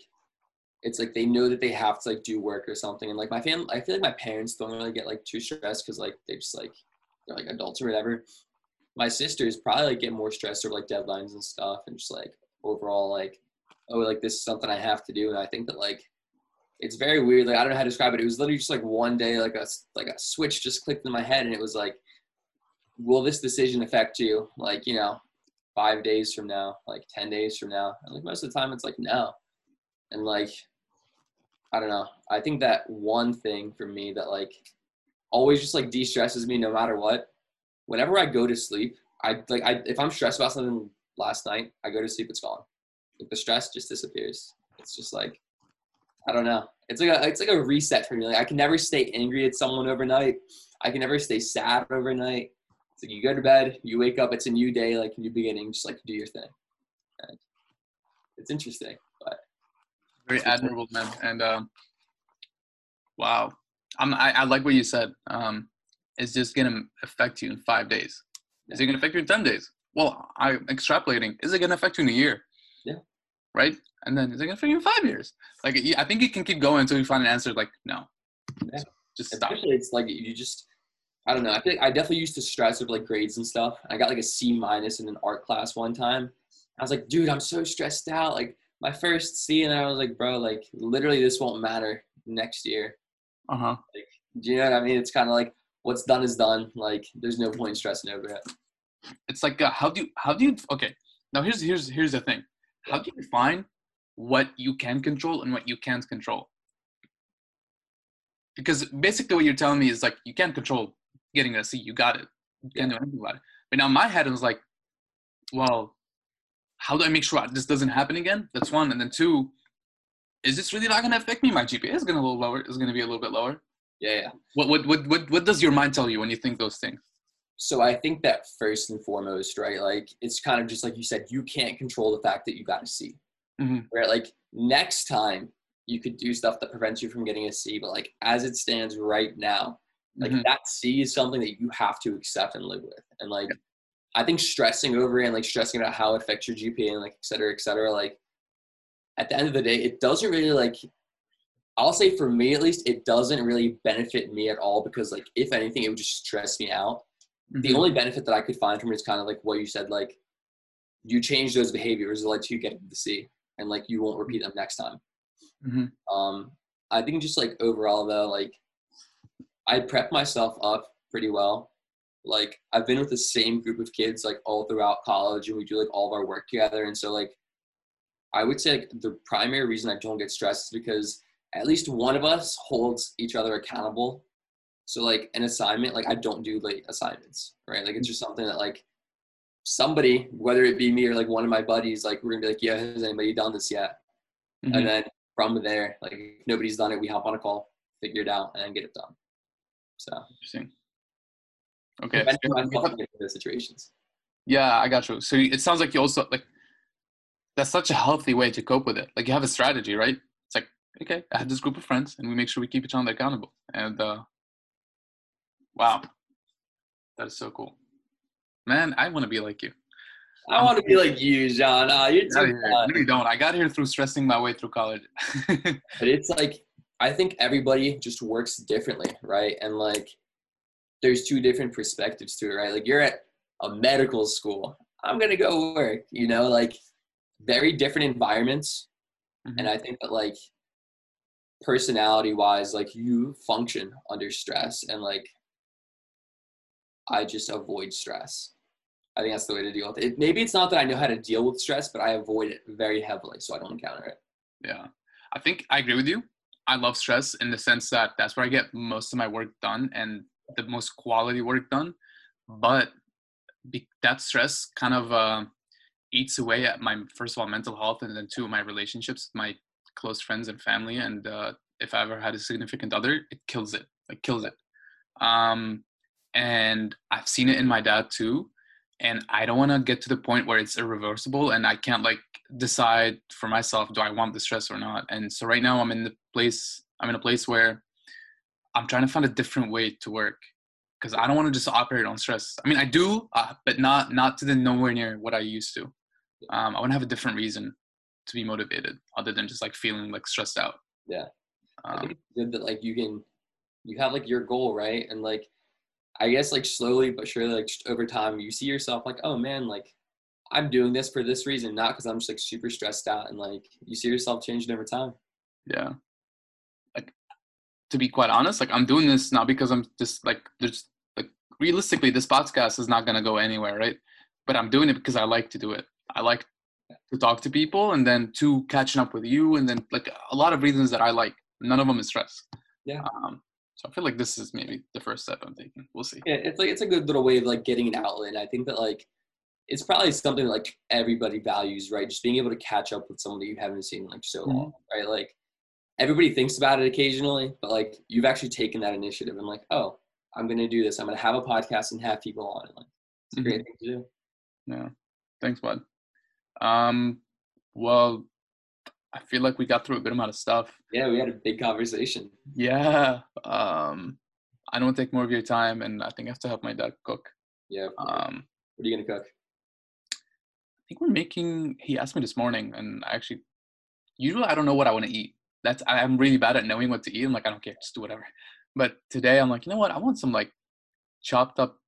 it's like they know that they have to like do work or something and like my family I feel like my parents don't really get like too stressed because like they just like they're like adults or whatever. My sisters probably like get more stressed over like deadlines and stuff and just like overall like oh like this is something I have to do. And I think that like it's very weird. Like I don't know how to describe it. It was literally just like one day like a like a switch just clicked in my head. And it was like will this decision affect you like you know five days from now like 10 days from now? And like most of the time it's like no. And like i don't know. I think that one thing for me that like always just like de-stresses me no matter what whenever i go to sleep i like i if i'm stressed about something last night i go to sleep it's gone like the stress just disappears it's just like i don't know it's like a it's like a reset for me like i can never stay angry at someone overnight i can never stay sad overnight it's like you go to bed, you wake up, it's a new day, like a new beginning, just like do your thing. And it's interesting, but Very admirable, man. And um, wow, I'm, I, I like what you said. Um, it's just gonna affect you in five days. Is it gonna affect you in ten days? Well, I'm extrapolating. Is it gonna affect you in a year? Right. And then is it gonna affect you five years? Like I think you can keep going until you find an answer. Like no, Yeah. just stop. especially it's like you just I don't know. I think I definitely used to stress with like grades and stuff. I got like a C minus in an art class one time. I was like, dude, I'm so stressed out. Like my first C, and I was like, bro, like literally this won't matter next year. Uh huh. Do you know what I mean? It's kind of like what's done is done. Like there's no point stressing over it. It's like uh, how do you how do you okay now here's here's here's the thing. How do you define what you can control and what you can't control? Because basically what you're telling me is like you can't control getting a C. You got it. You can't do anything about it. But now my head was like, well, how do I make sure this doesn't happen again? That's one. And then two, is this really not going to affect me? My GPA is going to a little lower. Is going to be a little bit lower. Yeah, yeah. What, what what what what does your mind tell you when you think those things? So I think that first and foremost, right? Like it's kind of just like you said, you can't control the fact that you got a C. Mhm. Right? Like next time you could do stuff that prevents you from getting a C, but like as it stands right now, like Mhm. that C is something that you have to accept and live with. And like I think stressing over it and like stressing about how it affects your GPA and like et cetera, et cetera, like at the end of the day, it doesn't really like I'll say for me at least, it doesn't really benefit me at all because like if anything, it would just stress me out. The Mhm. only benefit that I could find from it is kind of like what you said, like you change those behaviors that led to you getting the C and like you won't repeat them next time. Mhm. Um, I think just like overall though, like I prep myself up pretty well. Like I've been with the same group of kids like all throughout college and we do like all of our work together. And so like I would say like the primary reason I don't get stressed is because at least one of us holds each other accountable. So like an assignment, like I don't do late assignments, right? Like it's just something that like somebody, whether it be me or like one of my buddies, like we're gonna be like, yeah, has anybody done this yet? Mhm. And then from there, like if nobody's done it, we hop on a call, figure it out, and then get it done. So Interesting. Okay. depends you have- the the situations. Yeah, I got you. So it sounds like you also like that's such a healthy way to cope with it. Like you have a strategy, right? It's like, okay, I have this group of friends and we make sure we keep each other accountable. And uh wow. That is so cool. Man, I want to be like you. I want to be like you, John. Uh, you're too. No, you don't. I got here through stressing my way through college. But it's like I think everybody just works differently, right? And like there's two different perspectives to it, right? Like you're at a medical school. I'm gonna go work, you know, like very different environments. Mhm. And I think that like personality wise, like you function under stress and like I just avoid stress. I think that's the way to deal with it. Maybe it's not that I know how to deal with stress, but I avoid it very heavily so I don't encounter it. Yeah. I think I agree with you. I love stress in the sense that that's where I get most of my work done and the most quality work done. But be, that stress kind of uh, eats away at my, first of all, mental health, and then two, my relationships, my close friends and family. And uh, if I ever had a significant other, it kills it, It kills it. Um, and I've seen it in my dad too. And I don't want to get to the point where it's irreversible and I can't like decide for myself do I want the stress or not. And so right now I'm in the place I'm in a place where I'm trying to find a different way to work because I don't want to just operate on stress. I mean I do, uh, but not not to the nowhere near what I used to. Um, I want to have a different reason to be motivated other than just like feeling like stressed out. Yeah. I Um, think it's good that like you can you have like your goal, right? And like I guess like slowly but surely like just over time you see yourself like, oh man, like I'm doing this for this reason, not because I'm just like super stressed out and like you see yourself changing over time. yeah. Like to be quite honest, like I'm doing this not because I'm just like there's like realistically this podcast is not gonna go anywhere, right? But I'm doing it because I like to do it. I like to talk to people and then two catching up with you and then like a lot of reasons that I like. None of them is stress. Yeah. Um, so I feel like this is maybe the first step I'm taking. We'll see. Yeah, it's like it's a good little way of like getting an outlet. I think that like it's probably something like everybody values, right? Just being able to catch up with someone that you haven't seen like so long, right? Like everybody thinks about it occasionally, but like you've actually taken that initiative and like, oh, I'm gonna do this. I'm gonna have a podcast and have people on it. Like it's a great thing to do. Yeah. Thanks, bud. Um, well, I feel like we got through a good amount of stuff. Yeah, we had a big conversation. Yeah. Um, I don't want to take more of your time, and I think I have to help my dad cook. Yeah. Um, what are you gonna cook? I think we're making. He asked me this morning, and I actually, usually I don't know what I want to eat. That's I- I'm really bad at knowing what to eat. I'm like, I don't care, just do whatever. But today I'm like, you know what? I want some like chopped up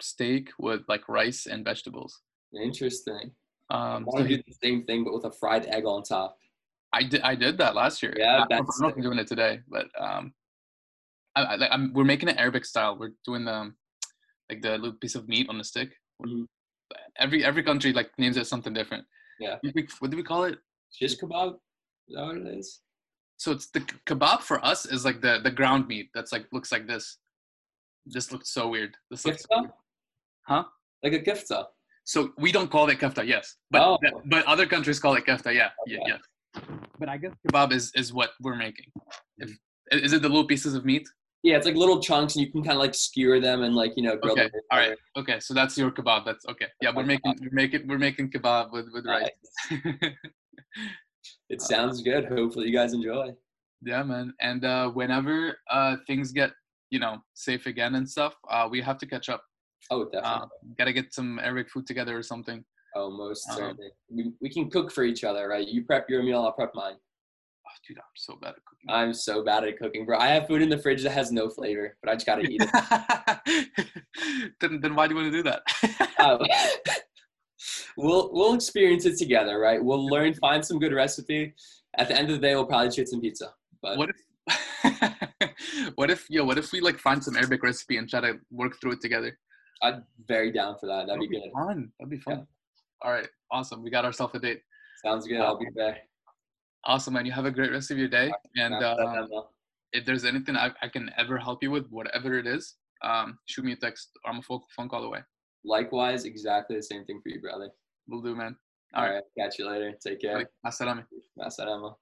steak with like rice and vegetables. Interesting. Um, so want to do the same thing, but with a fried egg on top. I did I did that last year. Yeah, I, I don't that's know if I'm doing it today, but um, I, I, like, I'm, we're making it Arabic style. We're doing the um, like the little piece of meat on the stick. Mhm. Every every country like names it something different. Yeah. What do we- What do we call it? Shish kebab. Is that what it is? So it's the kebab for us is like the the ground meat that's like looks like this. This looks so weird. This looks Kifta? Huh? Like a kifta. so we don't call it kefta, yes, but Oh. but other countries call it kefta, yeah, yeah, Okay. yes. But I guess kebab is is what we're making. If, is it the little pieces of meat? Yeah, it's like little chunks, and you can kind of like skewer them and like you know grill Okay, them. all right, okay. So that's your kebab. That's okay. Yeah, we're making we're making we're making kebab with with rice. It sounds good. Hopefully, you guys enjoy. yeah, man. And uh, whenever uh, things get you know safe again and stuff, uh, we have to catch up. Oh, definitely. Uh, gotta get some Arabic food together or something. Oh, most um, certainly. We, we can cook for each other, right? You prep your meal, I'll prep mine. Oh, dude, I'm so bad at cooking. I'm so bad at cooking, bro. I have food in the fridge that has no flavor, but I just gotta eat it. then, then why do you want to do that? Uh, we'll we'll experience it together, right? We'll learn, find some good recipe. At the end of the day, we'll probably treat some pizza. But what if, what if, yo, what if we like find some Arabic recipe and try to work through it together? I'm very down for that. That'd be good. fun. That'd be fun. All right, awesome. We got ourselves a date. Sounds good. I'll be there. Awesome, man. You have a great rest of your day. And uh, if there's anything I, I can ever help you with, whatever it is, um, shoot me a text or I'm a phone, phone call away. Likewise, exactly the same thing for you, brother. We'll do, man. All All right. Catch you later. Take care. Assalamu. Masalama.